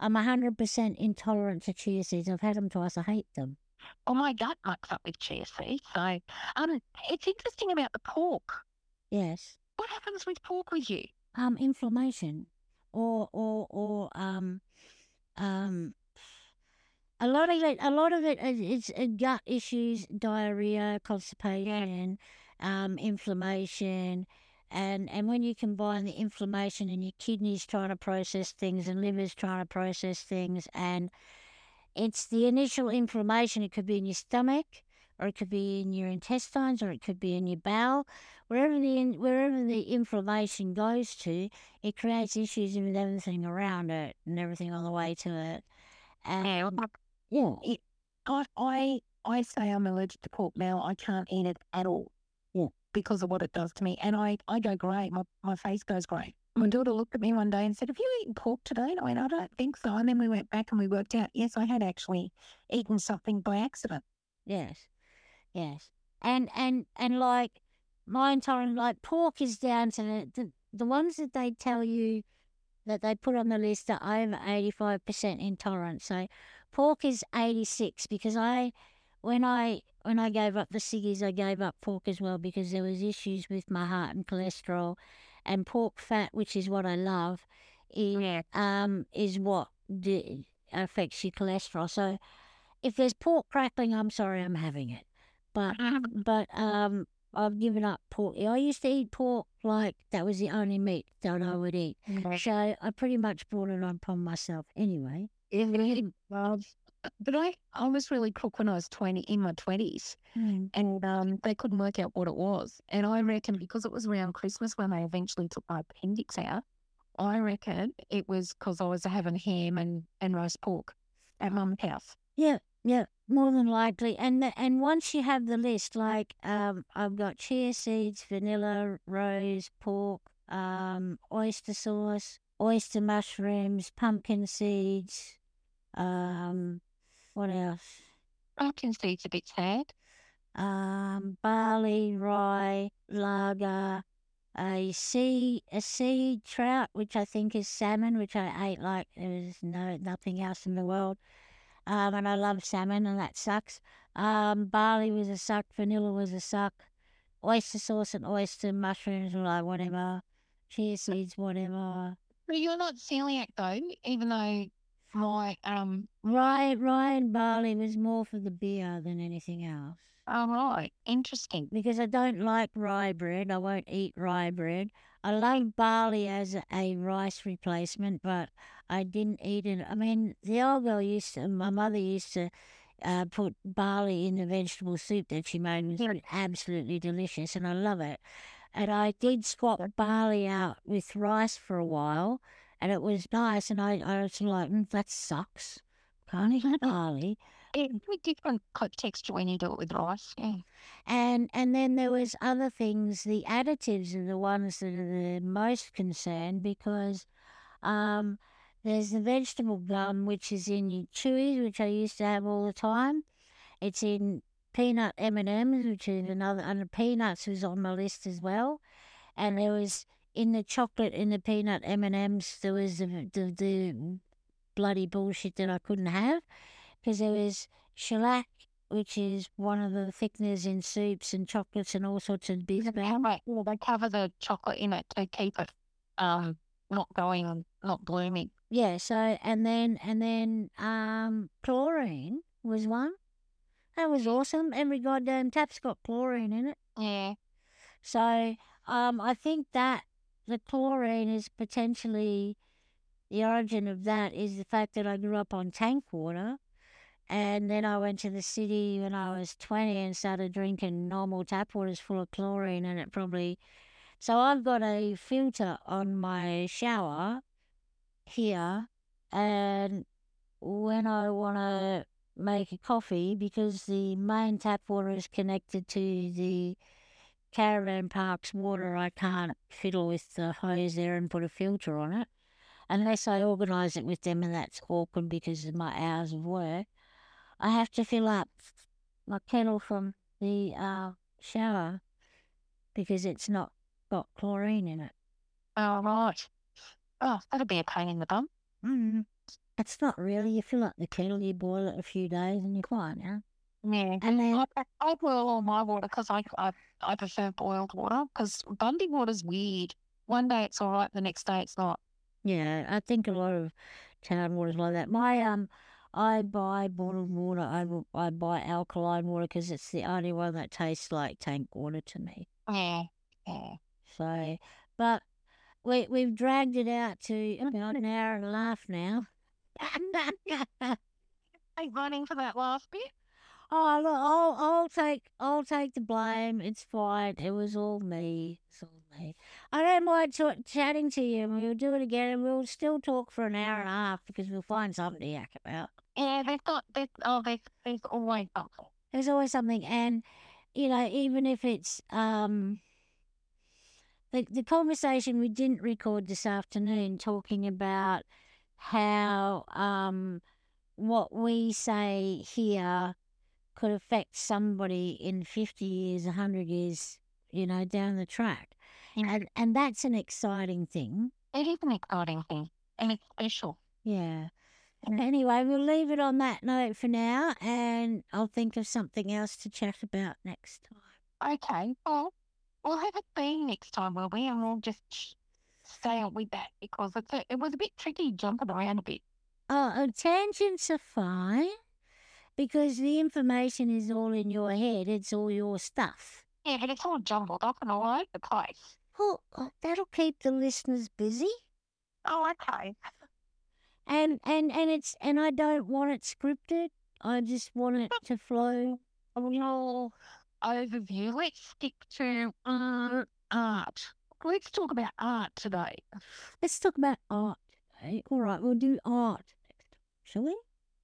I'm 100% intolerant to chia seeds. I've had them twice. I hate them. Oh, my gut mucks up with chia seeds. So, um, it's interesting about the pork. Yes. What happens with pork with you? Um, inflammation, or or or um, um, a lot of it. A lot of it is it's uh, gut issues, diarrhea, constipation, um, inflammation, and and when you combine the inflammation and your kidneys trying to process things and livers trying to process things, and it's the initial inflammation. It could be in your stomach, or it could be in your intestines, or it could be in your bowel. Wherever the in, wherever the inflammation goes to, it creates issues with everything around it and everything on the way to it. And Yeah, yeah, I, I, I say I'm allergic to pork now. I can't eat it at all. Because of what it does to me. And I, I go grey. My, my face goes grey. My mm. daughter looked at me one day and said, Have you eaten pork today? And I went, I don't think so. And then we went back and we worked out, yes, I had actually eaten something by accident. yes, yes, and and and like my intolerance, like pork is down to the, the the ones that they tell you that they put on the list are over eighty five percent intolerant. So pork is eighty six because I when I when I gave up the ciggies, I gave up pork as well because there was issues with my heart and cholesterol, and pork fat, which is what I love, is Yeah. um is what d- affects your cholesterol. So if there's pork crackling, I'm sorry, I'm having it. But but um I've given up pork. I used to eat pork like that was the only meat that I would eat. So I pretty much brought it on upon myself anyway. Well, but I, I was really crook when I was 20, in my 20s. and um, they couldn't work out what it was. And I reckon because it was around Christmas when they eventually took my appendix out, I reckon it was because I was having ham and, and roast pork at mum's house. Yeah, yeah, more than likely. And the, and once you have the list, like um, I've got chia seeds, vanilla, rose, pork, um, oyster sauce, oyster mushrooms, pumpkin seeds. Um, what else? Pumpkin seeds a bit sad. Um, barley, rye, lager, a sea a sea trout, which I think is salmon, which I ate like there was no nothing else in the world. Um, and I love salmon, and that sucks. Um, barley was a suck, vanilla was a suck, oyster sauce and oyster mushrooms were like whatever, chia seeds, whatever. But you're not celiac though, even though my um Rye, rye barley was more for the beer than anything else. all right, interesting. because I don't like rye bread. I won't eat rye bread. I love barley as a, a rice replacement, but I didn't eat it. I mean, the old girl used to, my mother used to uh, put barley in the vegetable soup that she made. It was absolutely delicious, and I love it. And I did swap barley out with rice for a while, and it was nice. And I, I was like, mm, that sucks. Can't eat barley. It's a different co- texture when you do it with rice. Yeah. And and then there was other things. The additives are the ones that are the most concerned because um, there's the vegetable gum which is in your chewies, which I used to have all the time. It's in peanut M and M's, which is another, and peanuts was on my list as well. And there was in the chocolate in the peanut M and M's, there was the, the the bloody bullshit that I couldn't have because there was shellac, which is one of the thickeners in soups and chocolates and all sorts of bits. They cover, well, they cover the chocolate in it to keep it um not going, not blooming. Yeah, so and then and then um chlorine was one. That was awesome. Every goddamn tap's got chlorine in it. Yeah. So um I think that the chlorine is potentially the origin of that is the fact that I grew up on tank water. And then I went to the city when I was 20 and started drinking normal tap waters full of chlorine and it probably so I've got a filter on my shower here. And when I want to make a coffee because the main tap water is connected to the caravan park's water I can't fiddle with the hose there and put a filter on it unless I organise it with them and that's awkward because of my hours of work I have to fill up my kettle from the uh, shower because it's not got chlorine in it. Oh, right. Oh, that'll be a pain in the bum. Mm. It's not really. You fill up the kettle, you boil it a few days, and you're fine now. Yeah. And then, I, I boil all my water because I, I I prefer boiled water because Bundy water's weird. One day it's all right, the next day it's not. yeah, I think a lot of town water's like that. My um, I buy bottled water. I I buy alkaline water because it's the only one that tastes like tank water to me. Yeah. Yeah. So, but we we've dragged it out to about an hour and a half now. Ain't running for that last bit. Oh, look, I'll, I'll take, I'll take the blame. It's fine. It was all me. It's all me. I don't mind ch- chatting to you. and We'll do it again, and we'll still talk for an hour and a half because we'll find something to yak about. Yeah, they've got there's oh there's there's always something. There's always something, and you know, even if it's um, the the conversation we didn't record this afternoon, talking about how um, what we say here could affect somebody in fifty years, hundred years, you know, down the track, Yeah. and and that's an exciting thing. It is an exciting thing and it's special. Yeah. Mm. Anyway, we'll leave it on that note for now, and I'll think of something else to chat about next time. Okay, well, we'll have a theme next time, will we? And we'll just stay on with that because it's a, it was a bit tricky jumping around a bit. Oh, uh, tangents are fine because the information is all in your head. It's all your stuff. Yeah, but it's all jumbled up and all over the place. Oh, uh, that'll keep the listeners busy. Oh, okay. And and and it's and I don't want it scripted. I just want it to flow. A real overview. Let's stick to uh, art. Let's talk about art today. Let's talk about art today. All right, we'll do art next shall we?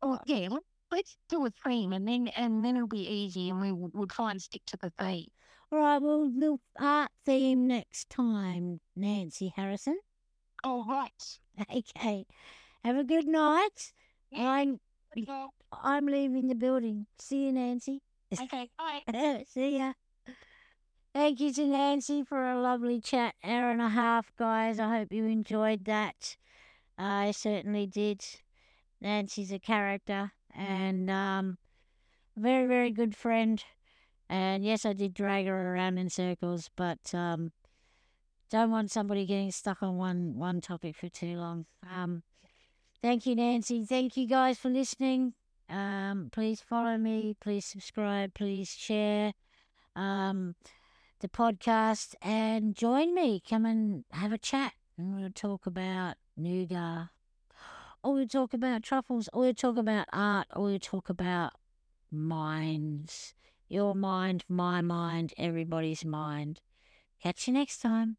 Oh, yeah. Let's do a theme, and then and then it'll be easy, and we would, would try and stick to the theme. All right, we'll do art theme next time, Nancy Harrison. All right. Okay. Have a good night. Yeah. I'm. I'm leaving the building. See you, Nancy. Okay. Bye. See ya. Thank you to Nancy for a lovely chat. Hour and a half, guys. I hope you enjoyed that. I certainly did. Nancy's a character and um, very, very good friend. And yes, I did drag her around in circles, but um, don't want somebody getting stuck on one one topic for too long. Um, thank you, Nancy. Thank you guys for listening. Um, please follow me. Please subscribe. Please share um, the podcast and join me. Come and have a chat. And we'll talk about nougat, or we talk about truffles, or we talk about art, or we talk about minds. Your mind, my mind, everybody's mind. Catch you next time.